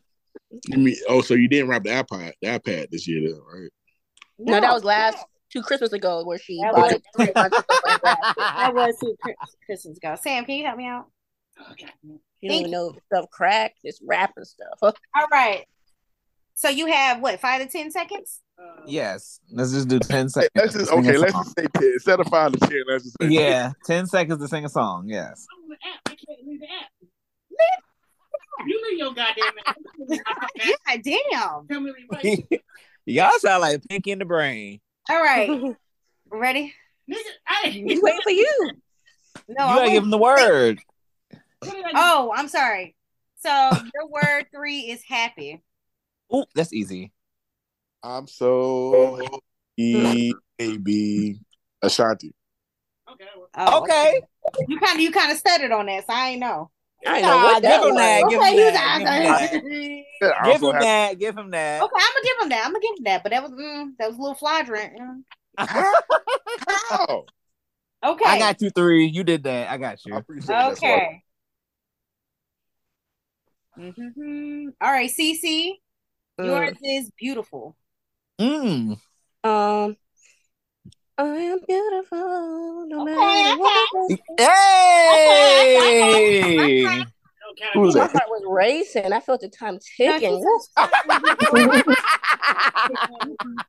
F: You mean, oh, so you didn't wrap the iPad, the iPad this year, then, right?
C: No, that was last two Christmas ago where she
B: That
C: bought
B: was-
C: it.
B: That was two Chris- Christmas ago. Sam, can you help me out?
C: You don't know stuff crack, It's rapping stuff.
B: All right. So you have what, five to ten seconds?
D: Yes. Let's just do ten seconds.
F: let's just okay. Let's
D: song.
F: just say ten instead of five to ten. Let's just say 10.
D: Yeah, ten seconds to sing a song. Yes.
H: I can't leave the app. You leave your goddamn app.
B: Yeah, damn.
H: Tell me you
D: Y'all sound like Pinky in the Brain.
B: All right. Ready?
H: Nigga, I
C: He's waiting for you.
B: No,
D: you
B: I'm
D: gotta give him the word.
H: what did I do?
B: Oh, I'm sorry. So your word three is happy.
D: Ooh, that's easy.
F: I'm so e baby Ashanti.
H: Okay. well,
B: Oh,
D: Okay.
B: You kind of you kind of stuttered on that, so I ain't know.
C: I didn't
D: Nah,
C: know what that
D: give him that. Give
B: Okay,
D: him that. Give him that. Give him
F: have-
D: that. Give him that.
B: Okay, I'm gonna give him that. I'm gonna give him that. But that was mm, that was a little flagrant. mm.
F: How?
B: Okay.
D: I got you three. You did that. I got
F: I
D: you.
F: appreciate that.
B: Okay. Mhm. All right, Cece. Yours is beautiful.
D: Mm.
C: Um, I am beautiful no
B: Okay,
C: matter what.
D: Hey.
H: don't count
F: Who was
H: it.
C: My
F: that?
C: heart was racing. I felt the time ticking.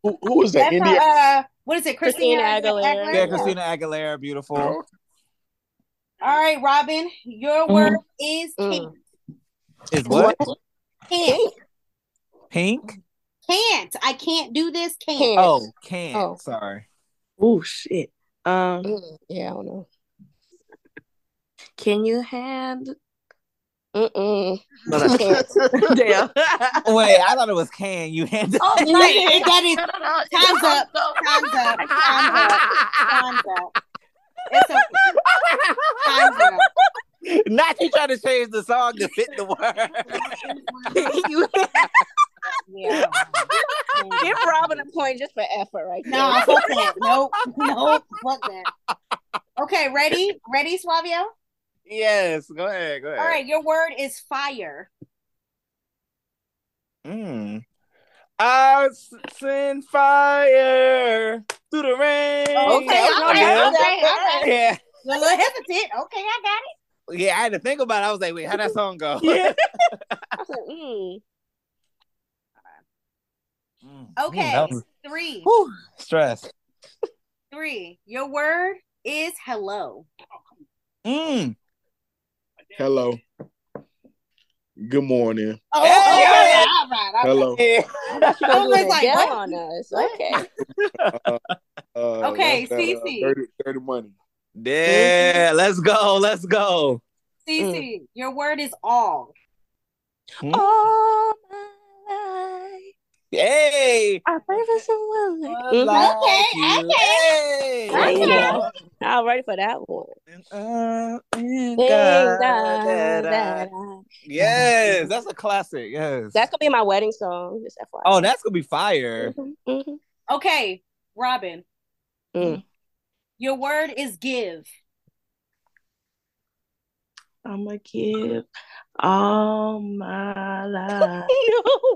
F: Who, who was that?
B: That's
F: India.
B: uh, what is it?
C: Christina
B: Christina,
C: Aguilera.
D: yeah, Christina Aguilera, beautiful.
B: All right, Robin. Your word is
C: Mm.
B: Can't.
D: Is what?
B: Can't.
D: Pink?
B: Can't. I can't do this. Can't.
C: Can't.
D: Oh, can't.
C: Oh.
D: Sorry.
I: Oh shit. Um,
C: Mm, yeah, I don't know.
I: can you hand?
C: Mm-mm.
I: No, that's
C: Can't.
I: Damn.
D: Wait, I thought it was can. You handed.
C: Oh,
B: No, it- that is time's up. Time's up. Time's up. Time's up. It's okay. Time's up.
D: Not you trying to change the song to fit the word.
I: you
B: Yeah.
C: Give Robin a point just for effort, right
B: No,
C: there.
B: fuck that. Nope. Nope. Fuck that. Okay, ready? Ready, Suavio?
D: yes, go ahead. Go ahead.
B: All right, your word is fire.
D: Mm. I s- send fire through the rain.
B: Okay,
C: all right,
D: Yeah.
B: okay, all right.
D: Yeah.
B: A little hesitant. Okay, I got it.
D: Yeah, I had to think about it. I was like, wait, how that song go?
C: I was like, mm.
D: Mm.
B: Okay,
D: Ooh, that was-
B: three.
D: whew, stress.
B: Three. Your word is hello.
D: Mm.
F: Hello. Good morning.
B: Oh,
D: Hey,
B: okay,
D: yeah.
B: all right, all right.
F: Hello.
D: Yeah.
C: She gonna
B: I was like,
C: Adele
B: what?
C: on us. Okay.
F: Uh,
B: Okay,
F: that's that, uh, dirty, dirty money.
D: Yeah, let's go. Let's go.
B: Cece, your word is all.
C: All my life,
D: Hey.
C: I pray for someone like Mhm.
D: Like
B: Okay,
D: you.
B: okay.
D: Hey.
C: Okay.
B: Okay.
C: Yeah. I'm ready for that one.
D: Uh, God
C: God
D: that I-
C: that I-
D: Yes, that's a classic. Yes.
C: That's gonna be my wedding song. Just FYI.
D: oh, that's gonna be fire.
C: Mhm, mhm.
B: Okay, Robin.
C: Mm.
B: Your word is give.
I: I'm gonna give all my life.
C: no,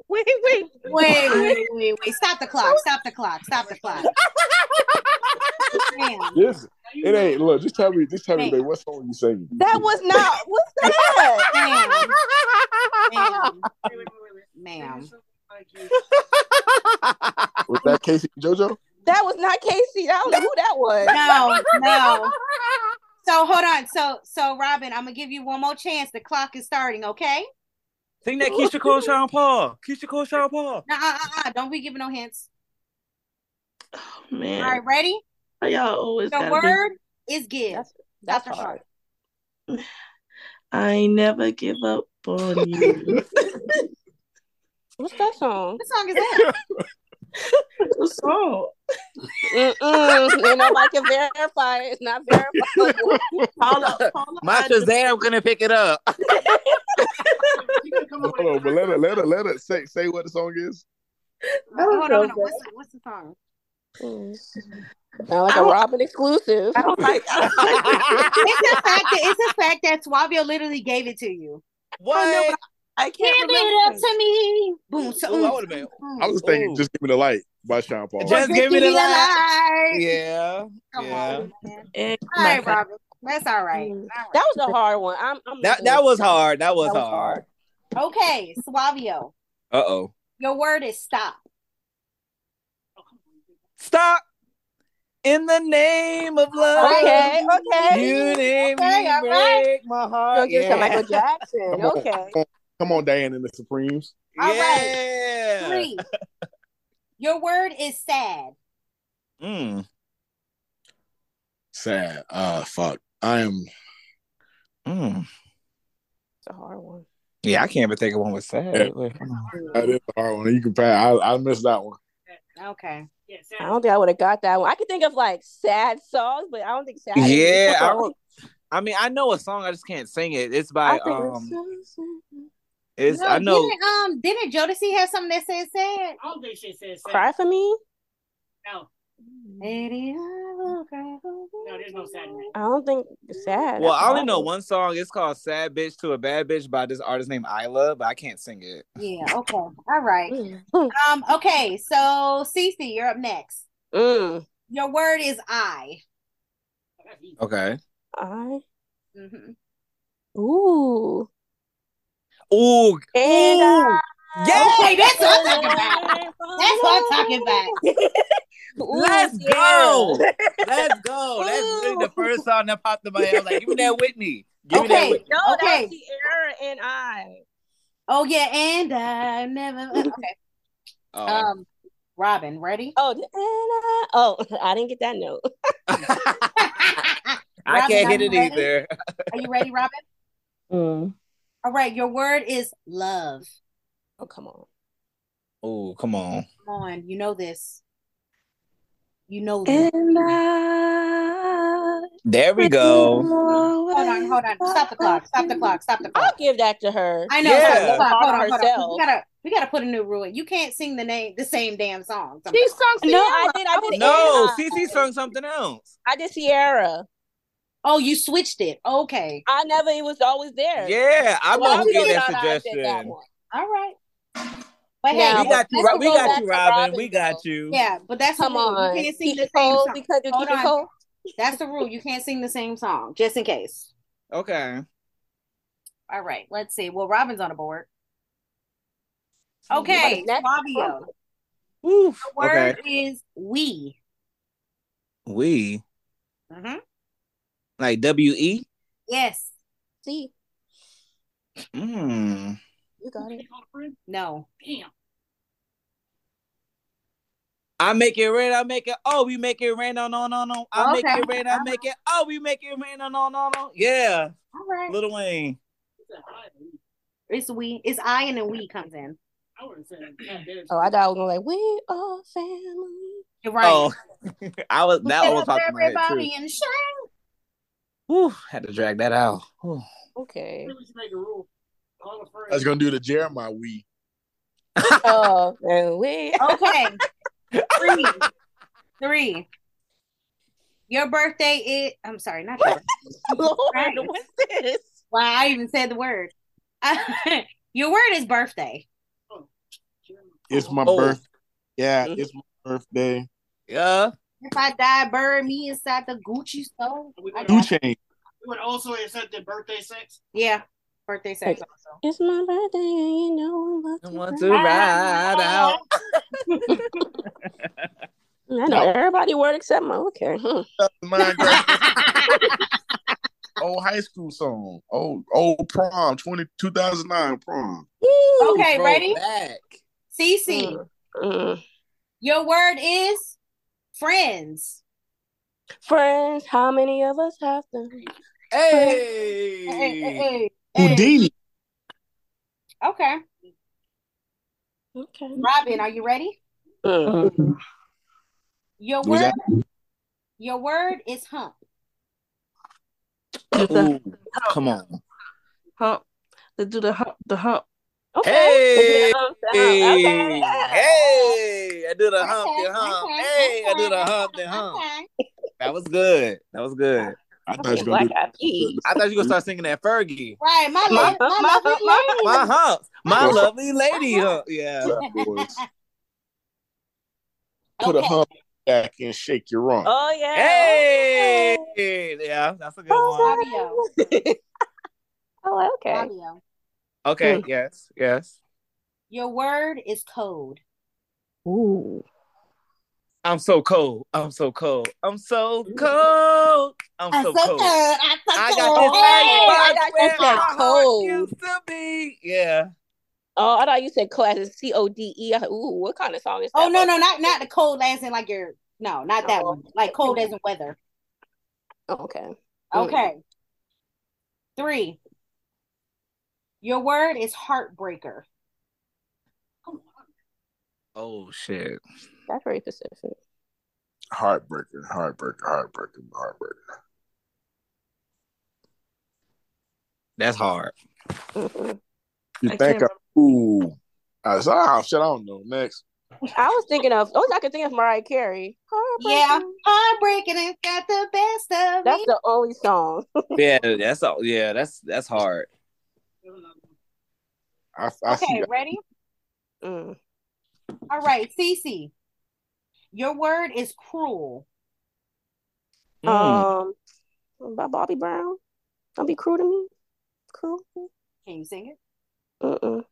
C: wait, wait.
B: Wait, wait, wait, wait. Stop the clock. Stop the clock. Stop the clock. Damn.
F: This it ain't. Look, just tell me. Just tell me,
B: Hey.
F: babe, what song you singing?
C: That was not. What's that?
B: Ma'am. Ma'am. Ma'am.
F: Was that K-Ci JoJo?
C: That was not K-Ci. I don't know who that was.
B: No, no. So hold on. So so Robin, I'm gonna give you one more chance. The clock is starting, okay?
D: Sing that Keyshia Cole, Sean Paul. Keyshia Cole, Sean Paul.
B: Uh, uh, uh, uh, don't be giving no hints.
I: Oh, man,
B: All right, ready?
I: Why y'all always
B: The
I: gotta
B: word is give.
C: That's that's
B: Dr.
C: hard.
I: be- I never give up on you.
C: What's that song?
B: What song is that?
I: What's the song?
C: Mm-mm. Ain't nobody can verify it. It's not verifiable.
I: Paula, Paula,
D: My
I: I just-
D: Shazam gonna pick it up.
F: Hold on, but let it, let it, let it say say what the song is.
B: hold on, hold on. What's the, what's the song?
C: Mm. Sound like a Robin exclusive.
I: I don't like. I don't like
B: It's the fact that it's the fact that Suavio literally gave it to you.
D: What?
I: I can't
B: Give it up to me. Boom. So,
D: Ooh, I been-
F: I was thinking,
D: Ooh.
F: just give me the light by Sean Paul.
D: Just give me the light.
B: light.
D: Yeah.
B: Come
D: yeah.
B: on, man. All right, Robin. That's all right.
C: Mm.
B: All right.
C: That was a hard one. I'm, I'm
D: That that was hard. That was
C: That was
D: hard.
B: Okay, Suavio.
D: Uh oh.
B: Your word is stop.
D: Stop. In the name of love.
C: Okay, okay.
D: You didn't
B: Okay, all right.
D: break my
C: You're
D: heart.
C: gonna give it to
D: Yeah.
C: Michael Jackson. Okay.
F: Come on, come on, Diane and the Supremes.
B: All right.
D: yeah.
B: Three. Your word is sad.
D: Mm.
F: Sad. Uh, fuck. I am.
D: Mm.
C: It's a hard one.
D: Yeah, I can't even think of one with sad.
F: Yeah.
D: Wait, hold on.
F: That is a hard one. You can pass. I I missed that one.
B: Okay.
H: Yeah,
C: I don't think I would have got that one. I could think of like sad songs, but I don't think sad.
D: Yeah, I don't. I mean, I know a song. I just can't sing it. It's by
C: I think
D: um. It's
B: No,
D: I know.
B: Didn't, um, didn't Jodeci have something that said sad?
H: I don't think she said sad.
C: Cry for me.
H: No,
B: Lady, I will cry for you.
H: no, there's no sad in.
C: I don't think sad.
D: Well, I only know one song. It's called "Sad Bitch to a Bad Bitch" by this artist named Isla, but I can't sing it.
B: Yeah. Okay. All right.
C: Mm.
B: Um. Okay. So, Cece, you're up next.
C: Mm.
B: Your word is I.
D: Okay.
C: I.
B: hmm
C: Ooh.
D: Ooh.
C: And
D: Ooh. Yeah.
B: Okay, that's what I'm talking about. That's what I'm talking about.
C: Ooh,
D: Let's
C: yeah.
D: go. Let's go. That's really the first song that popped in my head. I was like, give me that Whitney. Give me that
B: Okay.
D: Whitney.
C: No,
B: Okay.
C: that's Ciara and I.
B: Oh yeah, and I never. Okay.
D: Oh.
B: Um, Robin, ready?
C: Oh, and I. Oh, I didn't get that note.
D: I
B: Robin,
D: can't hit it
B: ready?
D: either.
B: Are you ready, Robin?
C: Mm.
B: All right. Your word is love.
C: Oh, come on.
D: Oh, come on.
B: Come on, you know this. You know this.
I: I.
D: There we go.
B: Hold on, hold on. Stop the clock. Stop the clock. Stop the clock.
C: I'll give that to her.
B: I know.
D: Yeah.
B: Stop the clock. Hold on, hold on. We gotta, we gotta put a new rule. in. You can't sing the name, the same damn song.
C: She sung No, I did. I did.
D: No,
C: and I.
D: CC sung something else.
C: I did Ciara.
B: Oh, you switched it. Okay.
C: I never. It was always there.
D: Yeah, I'm
C: Well,
D: gonna
C: I'm
D: give that
C: glad I did that
D: suggestion.
B: All right. But hey,
C: Now,
D: We got you.
B: that's
D: Ro- We got you, Robin.
C: Robin,
D: We got you.
B: Yeah, but that's
C: Come
B: the
C: on.
B: You can't sing the
C: Keyshia
B: same song.
C: because of
B: Hold
C: Keyshia
B: on.
C: Cole.
B: That's the rule. You can't sing the same song, just in case.
D: Okay.
B: All right. Let's see. Well, Robin's on the board. Okay,
C: is next?
B: Fabio.
D: Woo.
B: The word
D: Okay.
B: is we.
D: We
B: Mm-hmm.
D: Like W E.
B: Yes.
C: See,
D: Mm.
C: you got it.
B: No.
H: Damn.
D: I make it rain. I make it. Oh, we make it rain. No, no, no, no. I make it rain. I make it. Oh, we make it rain. No, no, no, no. Yeah,
B: All right.
D: Lil Wayne.
B: It's we. It's I and then we comes in.
H: I would have said.
C: Oh, I thought I was gonna like we are family.
B: You're right.
D: Oh, I was that
B: Get
D: one was
B: up,
D: popped in my head
B: everybody
D: too.
B: And shine.
D: Whew, had to drag that out. Whew.
C: Okay.
H: We should make a rule. All the
F: I was gonna do the Jeremiah we.
C: Oh, and we.
B: Okay. Three. Three. Your birthday is. I'm sorry, not your.
C: Lord,
B: Right.
C: what's this?
B: Well, I even said the word. your word is birthday.
F: It's my
D: Oh.
F: birthday. Yeah,
C: Mhm.
F: it's my birthday.
D: Yeah.
B: If I die, bury me inside the Gucci store. Gucci.
F: Two
B: got-
F: chain.
H: We would also accept the birthday sex.
B: Yeah, birthday sex also.
C: It's my birthday, and you know
D: I
C: I'm
D: want to ride out.
C: I know everybody word except my Okay. Hmm.
F: Mine graduated. old high school song. Old old prom. 20, 2009 prom.
B: Okay, ready?
D: Throwback.
B: Cece,
C: Mm.
B: your word is friends.
C: Friends, how many of us have them?
D: Hey.
B: Hey, hey, hey, hey.
F: Whodini.
B: Okay,
C: Okay.
B: Robin, are you ready?
C: Mm.
B: Your word.
F: that-
B: Your word is hump.
D: Ooh, come on.
I: hump. They do the hump. The hump.
C: Okay.
D: Hey. Hey,
C: Okay.
D: hey, I did a hump,
B: Okay,
D: the hump.
B: okay,
D: Hey, I did
B: a
D: hump, the hump. That was good. That was good.
F: I thought
C: Okay,
F: you were gonna
C: Black Eyed Peas.
D: I thought you were gonna start singing that Fergie.
B: Right, my
C: My-
B: love, my,
C: my-
B: lovely
C: my-
B: lady.
D: My humps, my lovely lady uh-huh. hump. Yeah.
F: do. That put a hump back and shake your rump.
C: Oh yeah.
D: Hey, yeah, that's a good one.
B: Fabio,
C: Oh, okay.
B: Fabio,
D: Okay,
C: Hmm.
D: yes, yes.
B: your word is code.
C: Ooh.
D: I'm so cold. I'm so cold. I'm so cold. I'm so cold.
B: I'm so
D: I got
B: cold.
D: this
C: Hey,
D: ice
C: I got
D: where
C: you
D: my
C: said
D: heart
C: cold.
D: used to be. Yeah.
C: Oh, I thought you said code as C O D E. Ooh, what kind of song is that?
B: Oh no, no, not not the cold as in like your no, not that
C: Oh.
B: one. Like cold as in weather.
C: Oh, okay. Mm.
B: Okay. Three. Your word is heartbreaker.
D: Oh shit.
C: That's very specific.
F: Heartbreaker, heartbreaker, heartbreaker, heartbreaker.
D: That's hard.
C: Mhm.
F: You
I: I
F: think
I: can't
F: I, ooh. I said, oh shit, I don't know. Next.
C: I was thinking of. Oh, I could think of Mariah Carey.
B: Yeah,
C: Heartbreaker.
B: heartbreaking and got the best of
C: That's
B: me.
C: the only song.
D: Yeah, that's all. Yeah, that's that's hard.
F: I, I
B: Okay,
F: that.
B: ready?
C: Mm.
B: All right, Cece. Your word is cruel.
D: Mm.
C: Um, by Bobby Brown. Don't be cruel to me. Cruel.
B: Can you sing it?
C: Mm-mm.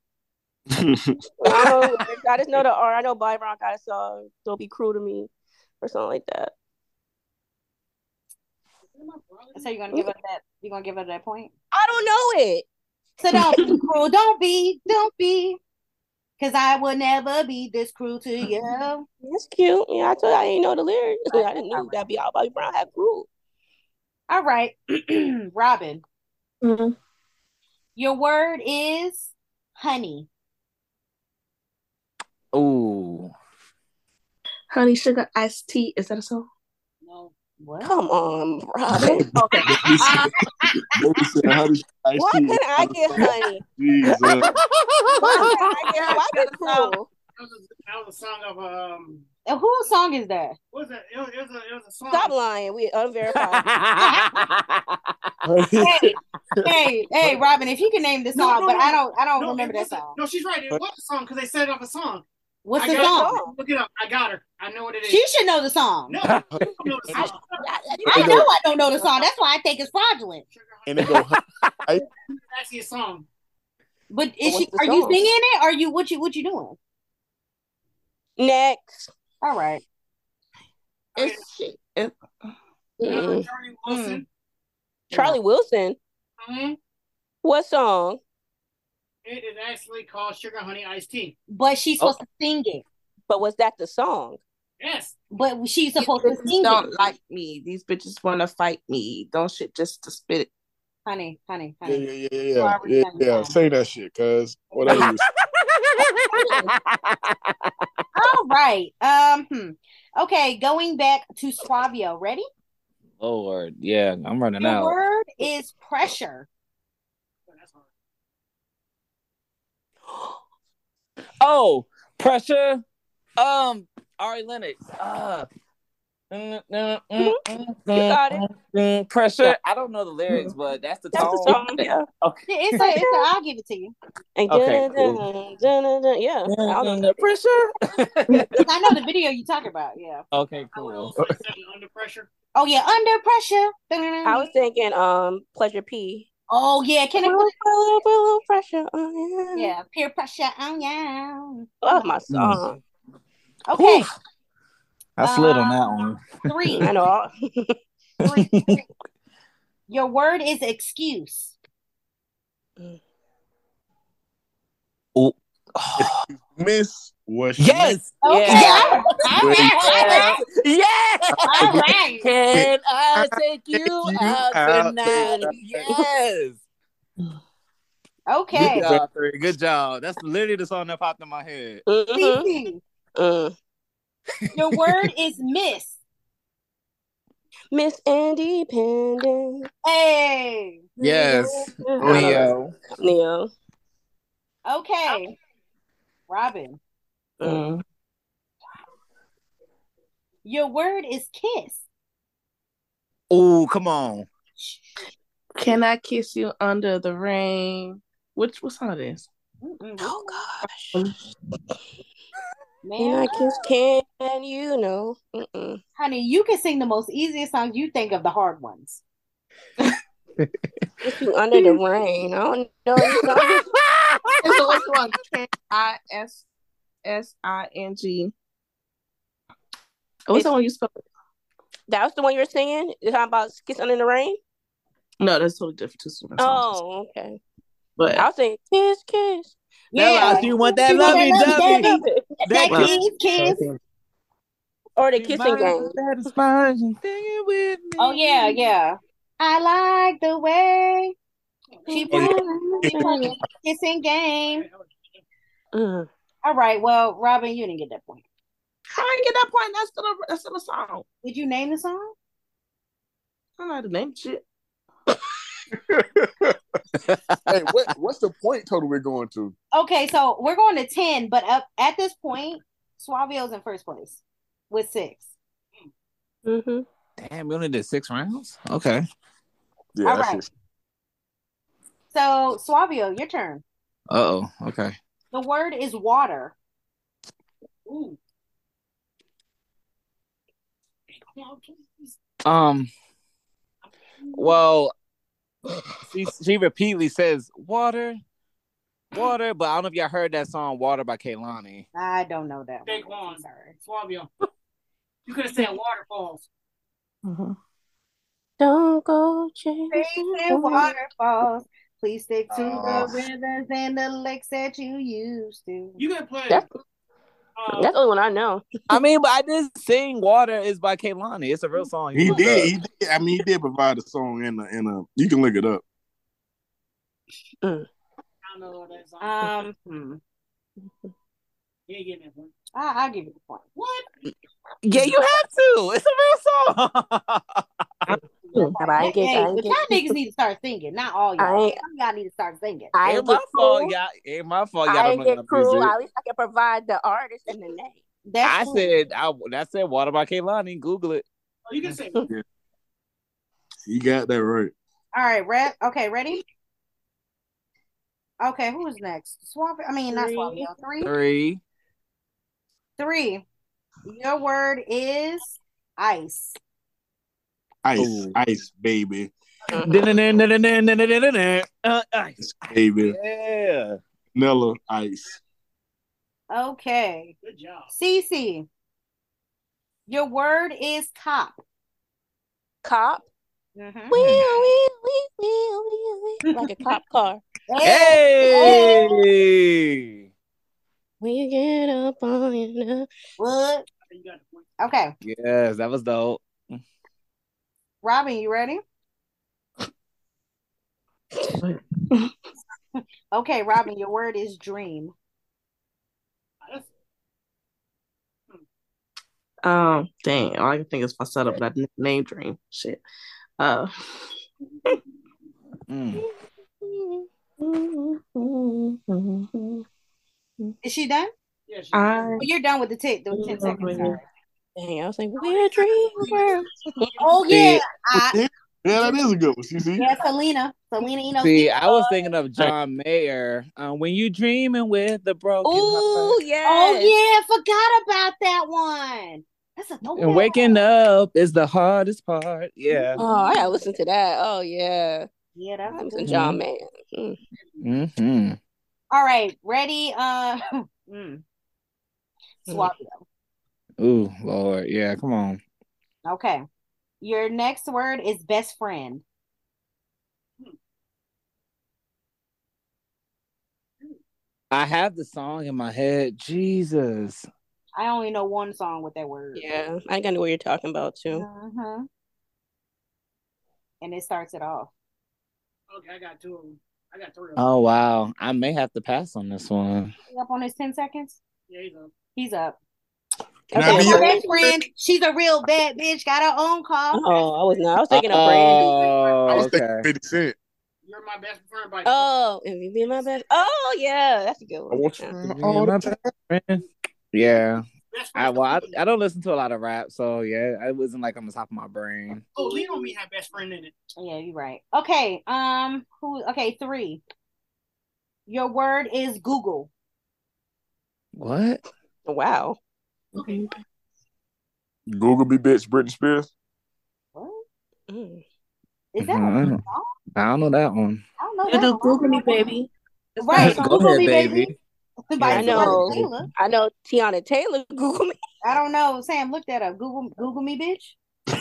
C: I know. I just know the art. I know Bobby Brown got a song. Don't be cruel to me, or something like that.
B: So you're gonna give us that? You're gonna give us that point?
C: I don't know it.
B: So don't be cruel. Don't be. Don't be. Cause I will never be this cruel to you.
C: That's cute. Yeah, I told you I didn't know the lyrics. I didn't know that'd be all Bobby Brown had cruel.
B: All right, Robin.
I: Mhm.
B: Your word is honey.
D: Ooh.
I: Honey Sugar Iced Tea. Is that a song?
B: No. What?
C: Come on, Robin.
B: Okay.
F: Baby said, honey, I
C: Why
F: see
C: couldn't. I get honey?
F: Jesus.
C: Why couldn't I get, why get cruel?
H: That was, a, that was a song of um.
B: And whose song is that?
H: What was that? It was, it was a it was a song.
C: Stop lying. We unverified.
B: Hey, hey, hey, Robin, if you can name the song,
H: no,
B: but
H: no,
B: I don't, I don't
H: No,
B: remember that song.
H: No, she's right. It was a song because they set it up a song.
B: What's
H: I
B: the song?
H: It. Look it up. I got her. I know what it is.
B: She should know the song.
H: No, I don't know the song.
B: I know I don't know the song. That's why I think it's fraudulent.
F: and it go,
H: It's actually a song.
B: But is
C: What's
B: she?
C: the
B: Are you singing it? Or are you what you what you doing?
C: Next.
B: All right.
I: It's she. It,
C: Mm-mm.
H: Charlie Wilson.
C: Charlie Wilson.
H: Mhm.
C: What song?
H: It is actually called Sugar Honey Iced Tea.
B: But she's supposed to sing it.
C: But was that the song?
H: Yes.
B: But she's
I: these
B: supposed to
I: bitches
B: sing
I: don't
B: it.
I: like me. These bitches want to fight me. Don't shit just to spit it.
B: Honey, honey,
F: yeah,
B: honey.
F: yeah, yeah, yeah,
B: Barbara
F: yeah,
B: Sanders
F: yeah. Say that shit, cuz whatever. You
B: All right. Um. Hmm. Okay. Going back to Suavio. Ready?
D: Lord, yeah, I'm running
B: Your
D: out.
B: word is pressure.
H: That's hard.
D: Oh, pressure. Um, Ari Lennox. Uh, You
C: got it.
D: Pressure. I don't know the lyrics, but that's the
C: That's
D: tone.
C: the song, yeah.
D: Okay.
B: It's a, it's a, I'll give it to you.
C: And
D: Okay,
C: dun,
D: cool.
C: dun, dun, dun, yeah. I don't know.
D: The pressure.
B: I know the video you talking about. Yeah.
D: okay, cool.
H: under pressure.
B: Oh yeah, under pressure.
C: I was thinking um Pleasure P.
B: Oh yeah, can I
C: Put
B: it
C: a little, put a little pressure on yeah.
B: yeah peer pressure? Oh yeah.
C: Oh my song.
B: Okay,
D: Whew. I slid on
B: Uh,
D: that one.
B: three.
C: I know.
B: three. Your word is excuse.
D: Oh.
F: Miss was
D: yes.
B: Okay.
C: Yeah.
B: All right.
D: Yes.
B: All right.
D: Can I take you
F: you
D: out
F: out
D: tonight?
F: tonight?
D: Yes.
B: Okay.
D: Good job, three. Good job. That's literally the song that popped in my head.
C: Mhm.
B: CC,
C: Mm.
B: Your word is miss.
C: Miss Independent.
B: Hey.
D: Yes. Ne-Yo.
C: Ne-Yo.
B: Okay. Robin.
I: Mm.
B: Your word is kiss.
D: Oh, come on.
I: Can I kiss you under the rain? Which what song it is?
B: Mm-mm.
C: Oh gosh.
B: Man,
C: Can I kiss can you know? Mm-mm.
B: honey, you can sing the most easiest songs. You think of the hard ones.
C: Kiss you under the rain. I don't know any songs.
I: It's the which one? K I S S I N G. What's
C: It's-
I: the one you spelled?
C: That was the one you were singing? Is that about Kiss Under the Rain?
I: No, that's totally different. Two different songs.
C: Oh, okay.
I: but
C: I was saying kiss, kiss.
B: Yeah.
D: You want that
B: You want
D: lovey
B: that
D: dovey.
B: lovey-dovey. That
I: Well,
B: kiss, kiss.
C: Or the kissing game.
D: Satisfying thing with me.
B: Oh yeah, yeah. I like the way she
F: Oh, yeah.
B: plays the kissing game.
C: Mm.
B: All right. Well, Robin, you didn't get that point.
I: I didn't get that point. That's still a, that's still a song.
B: Did you name the song?
I: I don't know how to name shit.
F: hey, what, what's the point total we're going to?
B: Okay, so we're going to ten, but up at this point, Suavio's in first place with six.
C: Mm-hmm.
D: Damn, we only did six rounds? Okay.
F: Yeah,
B: All
F: that's it.
B: So Suavio, your turn.
D: Uh oh. Okay.
B: The word is water.
H: Ooh.
D: Um. Well, she she repeatedly says water, water, but I don't know if y'all heard that song "Water" by Kehlani.
B: I don't know that.
H: Big
B: one.
H: one.
B: Sorry.
H: Suavio. You could have said waterfalls.
I: Mm-hmm.
C: Don't go chasing
B: Chasing waterfalls. Please stick to
F: Oh.
B: the rivers and the lakes that you used to.
H: You can play.
C: That's,
H: uh,
C: that's the only one I know.
D: I mean, but I did sing "Water" is by Kehlani. It's a real song. You
F: He did.
D: it
F: He did. I mean, he did provide a song in a in a. You can look it up.
H: I don't know what that song.
B: Um, hmm.
H: you ain't getting that one.
B: I, I'll give you the point.
H: What?
D: Yeah, you have to. It's a real song.
C: But I ain't get,
B: Hey,
C: I ain't
B: but
C: get,
B: y'all niggas need to start singing. Not all y'all.
C: ain't-
B: Some y'all need to start singing.
C: I
D: ain't
C: ain't
D: my
C: get
D: fault, y'all. Ain't my fault. Y'all
C: I
D: don't
C: ain't get
D: enough
C: cruel.
D: music.
C: At least I can provide the artist and the name.
B: That's
D: I
B: true.
D: said, I that said "Water" by Kehlani. Google it.
H: Oh, you can say.
F: You got that right.
B: All right, Red. Okay, ready? Okay, who's next? Swap. I mean, not
C: swap.
B: Suavio. Three.
D: Three.
B: Three. Your word is ice.
F: Ice,
D: Ooh.
F: ice, baby,
D: Uh, ice.
F: baby,
D: Yeah.
F: vanilla ice.
B: Okay.
H: Good job.
B: Cece. Your word is cop.
C: Cop.
B: Mhm.
C: Wheel, wheel, wheel, wheel, wheel, wheel. Like a cop car.
D: Hey.
C: We get up on you.
B: What?
H: You got the point.
B: Okay.
D: Yes, that was dope.
B: Robin, you ready? Okay, Robin, your word is dream.
H: That's-
I: Um, dang, all I can think is my setup, that n- name dream shit. Uh,
D: Mm.
B: Is she done?
H: Yeah, she-
I: I
B: Oh, you're done with the tick. The 10 seconds.
I: Yeah.
B: Sorry.
C: Dang, I was like, we're a dream world.
B: Oh yeah, I,
F: Yeah, that is a good one. See, see?
B: yeah, Selena, Selena, you know.
D: See, I was thinking of John Mayer. Um, when you dreaming with the broken
C: Ooh,
D: heart
C: yes.
B: Oh yeah, forgot about that one. That's a no.
D: And waking up is the hardest part. Yeah.
C: Oh, I gotta listen to that. Oh yeah.
B: Yeah, that's a
C: I'm
B: good
C: some John Mayer. Mm.
D: Mm-hmm.
B: All right, ready? Uh, mm. Swabio.
D: Ooh, Lord. Yeah, come on.
B: Okay. Your next word is best friend.
D: I have the song in my head. Jesus.
B: I only know one song with that word.
C: Yeah, I think I know what you're talking about too.
B: Uh-huh. And it starts it off.
H: Okay, I got two of them. I got three.
D: Oh wow. I may have to pass on this one.
B: He Up on his 10 seconds?
H: Yeah, he's up.
B: He's up.
F: Can I
C: Okay,
F: be
B: My best friend, she's a real bad bitch, got her own car.
C: Oh, I was not. I was thinking of Brandy.
D: Oh,
F: I was
D: okay.
F: thinking 50 Cent.
H: You're my best friend by
C: Oh, and you be my best. Oh yeah, that's a good one.
F: I
C: one.
F: want you.
C: Yeah.
F: all
D: My best friend. Yeah.
H: Best
D: I well, I, I don't listen to a lot of rap, so yeah, it wasn't like on the top of my brain.
H: oh, Lean on Me had best friend in it.
B: Yeah, you're right. Okay. Um, who okay, three. Your word is Google.
D: What?
C: Wow.
H: Okay.
F: Google me, bitch, Britney Spears.
B: What?
C: Mm.
B: Is that a
D: Mhm.
B: song?
D: I don't know that one.
B: I don't know
C: You
B: that.
C: Google me, baby.
B: Right.
D: Go
B: Google
D: ahead,
B: me,
D: baby.
B: By
C: I know. I know Teyana Taylor. Google me.
B: I don't know. Sam, look that up. Google Google me, bitch.
C: I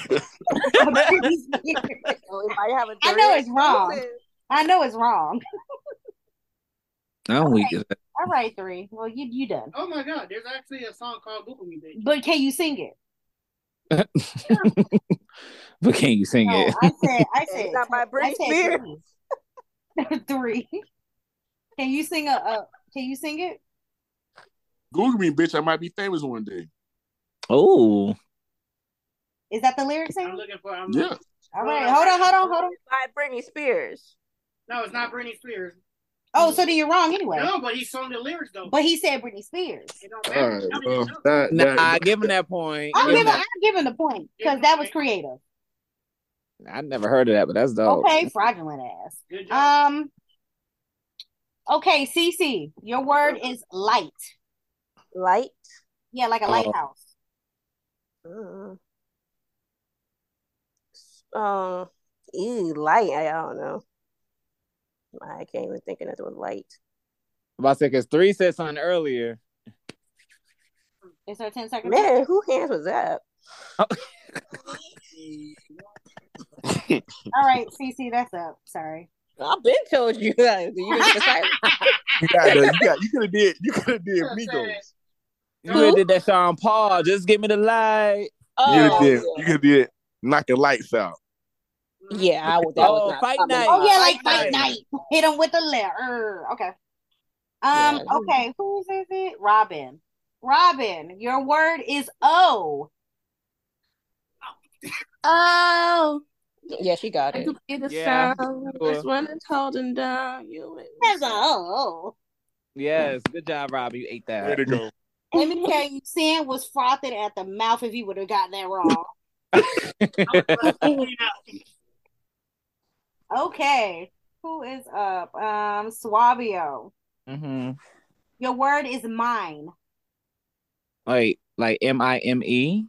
C: have a
B: I know it's wrong. I know it's wrong.
D: I don't weak at
B: All right, three. Well, you you done.
H: Oh my God, there's actually a song called Google Me, bitch.
B: But can you sing it?
D: but can you sing
B: No,
D: it?
B: I said I said
C: It's not by
B: I
C: Britney
B: said
C: Spears.
B: three. three. Can you sing a, a can you sing it?
F: Google me, bitch. I might be famous one day.
D: Oh,
B: Is that the lyrics?
H: I'm looking for. I'm
F: Yeah.
B: All right, hold on, hold on, hold on.
C: By Britney Spears.
H: No, it's not Britney Spears.
B: Oh, so then you're wrong anyway.
H: No, but he sung the lyrics though.
B: But he said Britney Spears.
H: it don't
F: All
H: matter.
F: right.
H: I
F: Well,
H: no.
F: that,
D: nah, give him that point.
B: I'm giving
D: that-
B: I'm giving the point because that was creative.
D: I never heard of that, but that's dope.
B: Okay, fraudulent ass.
H: Good job.
B: Um. Okay, CC, your word is light.
C: Light.
B: Yeah, like a
D: Oh.
B: lighthouse.
C: Mm. Um, ew, light. I don't know. I can't even think of another one. Light.
D: I'm about to say because three said something earlier.
B: Is there 10 seconds?
C: Man, who hands was that?
B: All right, CC, that's up. Sorry.
C: I've been told you that. You
F: you got, you got, you could have did, you could have did Migos.
D: You could have did that Sean Paul. Just give me the light.
F: You could have
C: Oh,
F: did, you could did knock the lights out.
C: yeah, I would. That
D: Oh,
C: was
D: fight
C: coming.
D: night.
B: Oh yeah, like fight
D: night.
B: night. Hit him with the letter. Okay. Um.
C: Yeah.
B: Okay. Whose is it? Robin. Robin. Your word is O.
C: Oh. Yeah, she got
I: I
C: it.
I: could the
D: Yeah,
I: sound
D: sure.
I: that's when it's holding down you. and
B: That's a O.
D: Yes, good job, Rob. You ate
F: Way
D: that.
F: to go.
B: Let me tell you, Sam was frothing at the mouth if he would have gotten that wrong. Okay. Who is up? Um, Suavio.
D: hmm
B: Your word is mine.
D: Wait, like M I M E?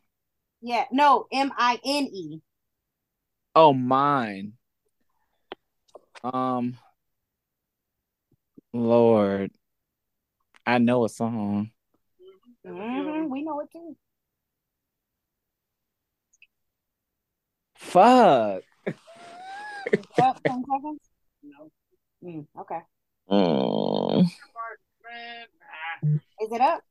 B: Yeah. No, M I N E.
D: Oh, mine. Um, Lord, I know a song.
B: Mhm, We know it too.
D: Fuck.
B: Up 10 seconds?
H: No.
B: Mm, okay.
D: Mm.
B: Is it up?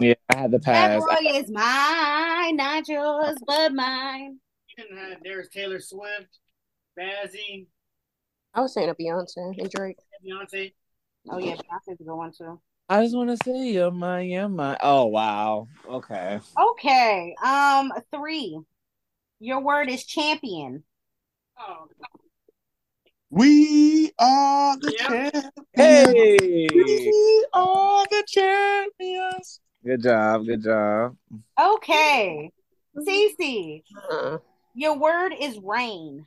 H: Yeah,
D: I had to
B: That
D: pass.
B: boy is mine, not yours, but mine.
H: And, uh, there's Taylor Swift, Bazzi,
C: I was saying a Beyonce and Drake.
H: Beyonce.
B: Oh yeah, Beyonce's a good one too.
D: I just want to say you're mine, you're mine. Oh wow. Okay.
B: Okay. Um, three. Your word is champion.
H: Oh,
F: We are the
H: Yeah.
F: champions.
D: Hey.
F: We are the champions.
D: Good job. Good job.
B: Okay. Cece,
C: Uh,
B: your word is rain.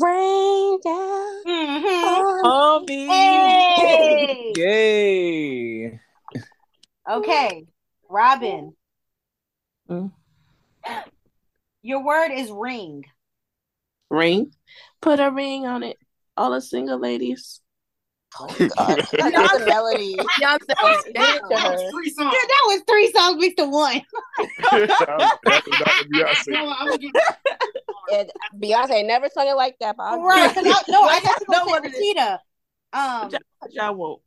C: rain down.
B: Mhm.
C: on
D: Homie.
B: Hey.
D: Yay.
B: Okay. Robin.
I: Mm.
B: Your word is ring.
I: Ring. Put a ring on it. All the single ladies.
C: God. I know the melody.
I: Beyonce.
C: Sing it to
H: That
C: her.
H: was three songs.
B: Yeah, that was three songs mixed to one.
F: That was Dr. Beyonce.
H: No, I'm gonna give
C: And Beyonce never sung it like that, but I'll
B: Right. 'cause I, no, I got to
I: No
B: go
I: one
B: say
I: is-
B: Um,
I: Y'all won't.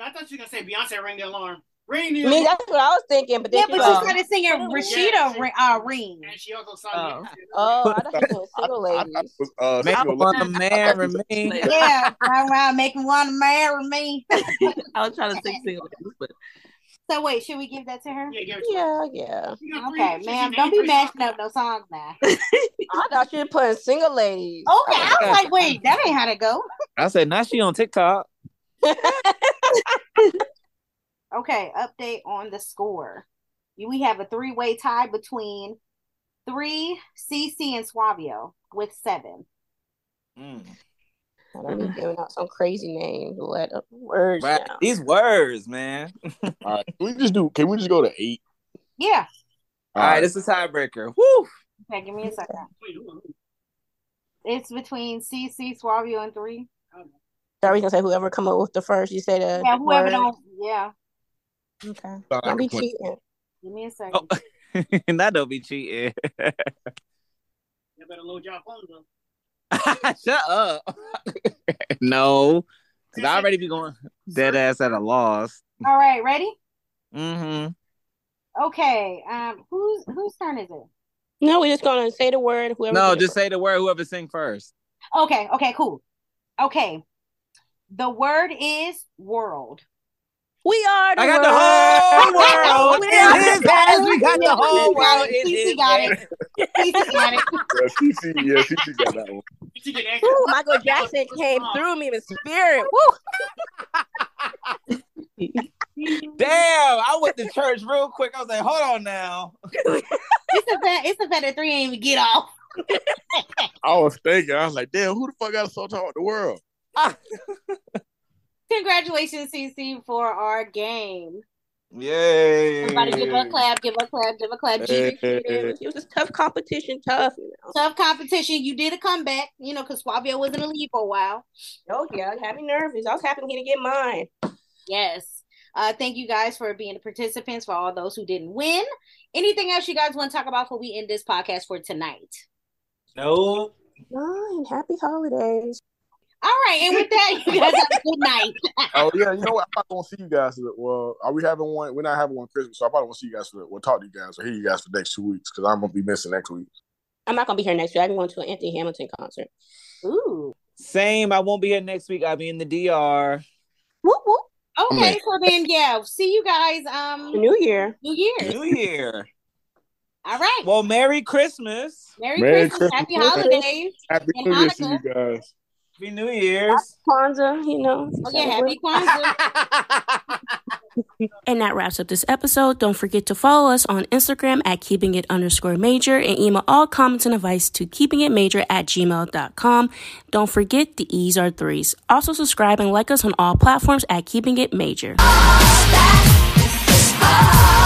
H: I thought you were gonna say Beyonce ring the alarm. Ring the
C: I mean, that's what I was thinking, but then
B: yeah, but
C: was
B: you started singing
C: Yeah.
B: Rashida ring, uh, ring.
H: And she also sung
I: Oh.
H: it.
C: oh, I thought she was single
F: I thought it
C: ladies.
F: was, uh,
D: Make
F: single
D: one
F: ladies.
D: marry me.
B: Yeah, round round, making one to marry me.
I: I was trying to sing single ladies, but
B: So wait, should we give that to her?
H: Yeah, give it to her.
C: Yeah, yeah.
H: You got three-
B: Okay, ma'am, don't be
H: three
B: mashing up no songs now.
C: I thought she was putting single ladies.
B: Okay, I was like, wait, that ain't how to go.
D: I said, now she on TikTok.
B: Okay, update on the score. We have a three-way tie between three CC and Suavio with seven.
D: Mm.
C: I don't be giving out some crazy name. Let words
D: Right.
C: down.
D: These words, man.
F: All right, can we just do? Can we just go to eight?
B: Yeah.
D: All right, this is a tiebreaker. Woo!
B: Okay, give me a second.
H: Wait, who- who-
B: It's between CC, Suavio, and three.
C: So we gonna say whoever come up with the first. You say the
B: Yeah, whoever
C: word.
B: don't. Yeah,
C: Okay.
F: Sound like
C: Don't be cheating.
B: give me a second.
D: Oh. that don't be cheating.
H: You better load your phones up.
D: Shut up. no. Cause I already be going dead ass at a loss.
B: All right, ready?
D: Mm-hmm.
B: Okay. Um, whose whose turn is it?
C: No, we're just gonna say the word. Whoever.
D: No,
C: get it
D: just say the word whoever sing first.
B: Okay. Okay. Cool. Okay. The word is world.
C: We are the
D: I got the whole world in his
C: the
D: hands. We got the whole
B: got
D: world
B: it.
D: in
B: CC
D: his
B: got it.
D: hands.
B: CC got it.
F: Yeah, CC, yeah, CC got that one.
H: You
C: Ooh, Michael Jackson came through me in spirit. Woo!
D: Damn, I went to church real quick. I was like, hold on now.
B: It's the fact. It's the fact that three ain't even get off.
F: I was thinking, I was like, damn, who the fuck got a song talking about the world?
B: Congratulations, CC, for our game.
D: Yay.
B: Everybody, give a clap. Give a clap. Give a clap.
F: Hey.
C: It was, it a tough competition, tough. You know.
B: Tough competition. You did a comeback, you know, because Suavio was in the lead for a while.
C: Oh yeah, I had me nervous. I was happy to get mine.
B: Yes. Uh, thank you guys for being the participants. For all those who didn't win, anything else you guys want to talk about before we end this podcast for tonight?
D: No.
C: Nine. Happy holidays.
B: All right, and with that, you guys have a good night.
F: Oh yeah, you know what? I'm not gonna see you guys. For the, well, are we having one? We're not having one Christmas, so I probably won't see you guys for. We'll talk to you guys or hear you guys for the next two weeks because I'm gonna be missing next week.
C: I'm not gonna be here next week. I'm going to an Anthony Hamilton concert.
B: Ooh.
D: Same. I won't be here next week. I'll be in the DR.
C: Whoop whoop.
B: Okay,
F: Okay.
B: so then yeah, see you guys um
C: New Year.
B: New Year.
D: New Year.
B: All right.
D: Well, Merry Christmas.
B: Merry,
F: Merry
B: Christmas, Happy Holidays.
F: Happy
B: And
F: New Year to you guys.
D: Happy New Year's.
C: Kwanzaa, you know.
B: Okay, happy Kwanzaa.
C: And that wraps up this episode. Don't forget to follow us on Instagram at keeping it underscore major and email all comments and advice to keeping it major at gmail.com. Don't forget the E's are threes. Also subscribe and like us on all platforms at keeping it major.
J: That is all.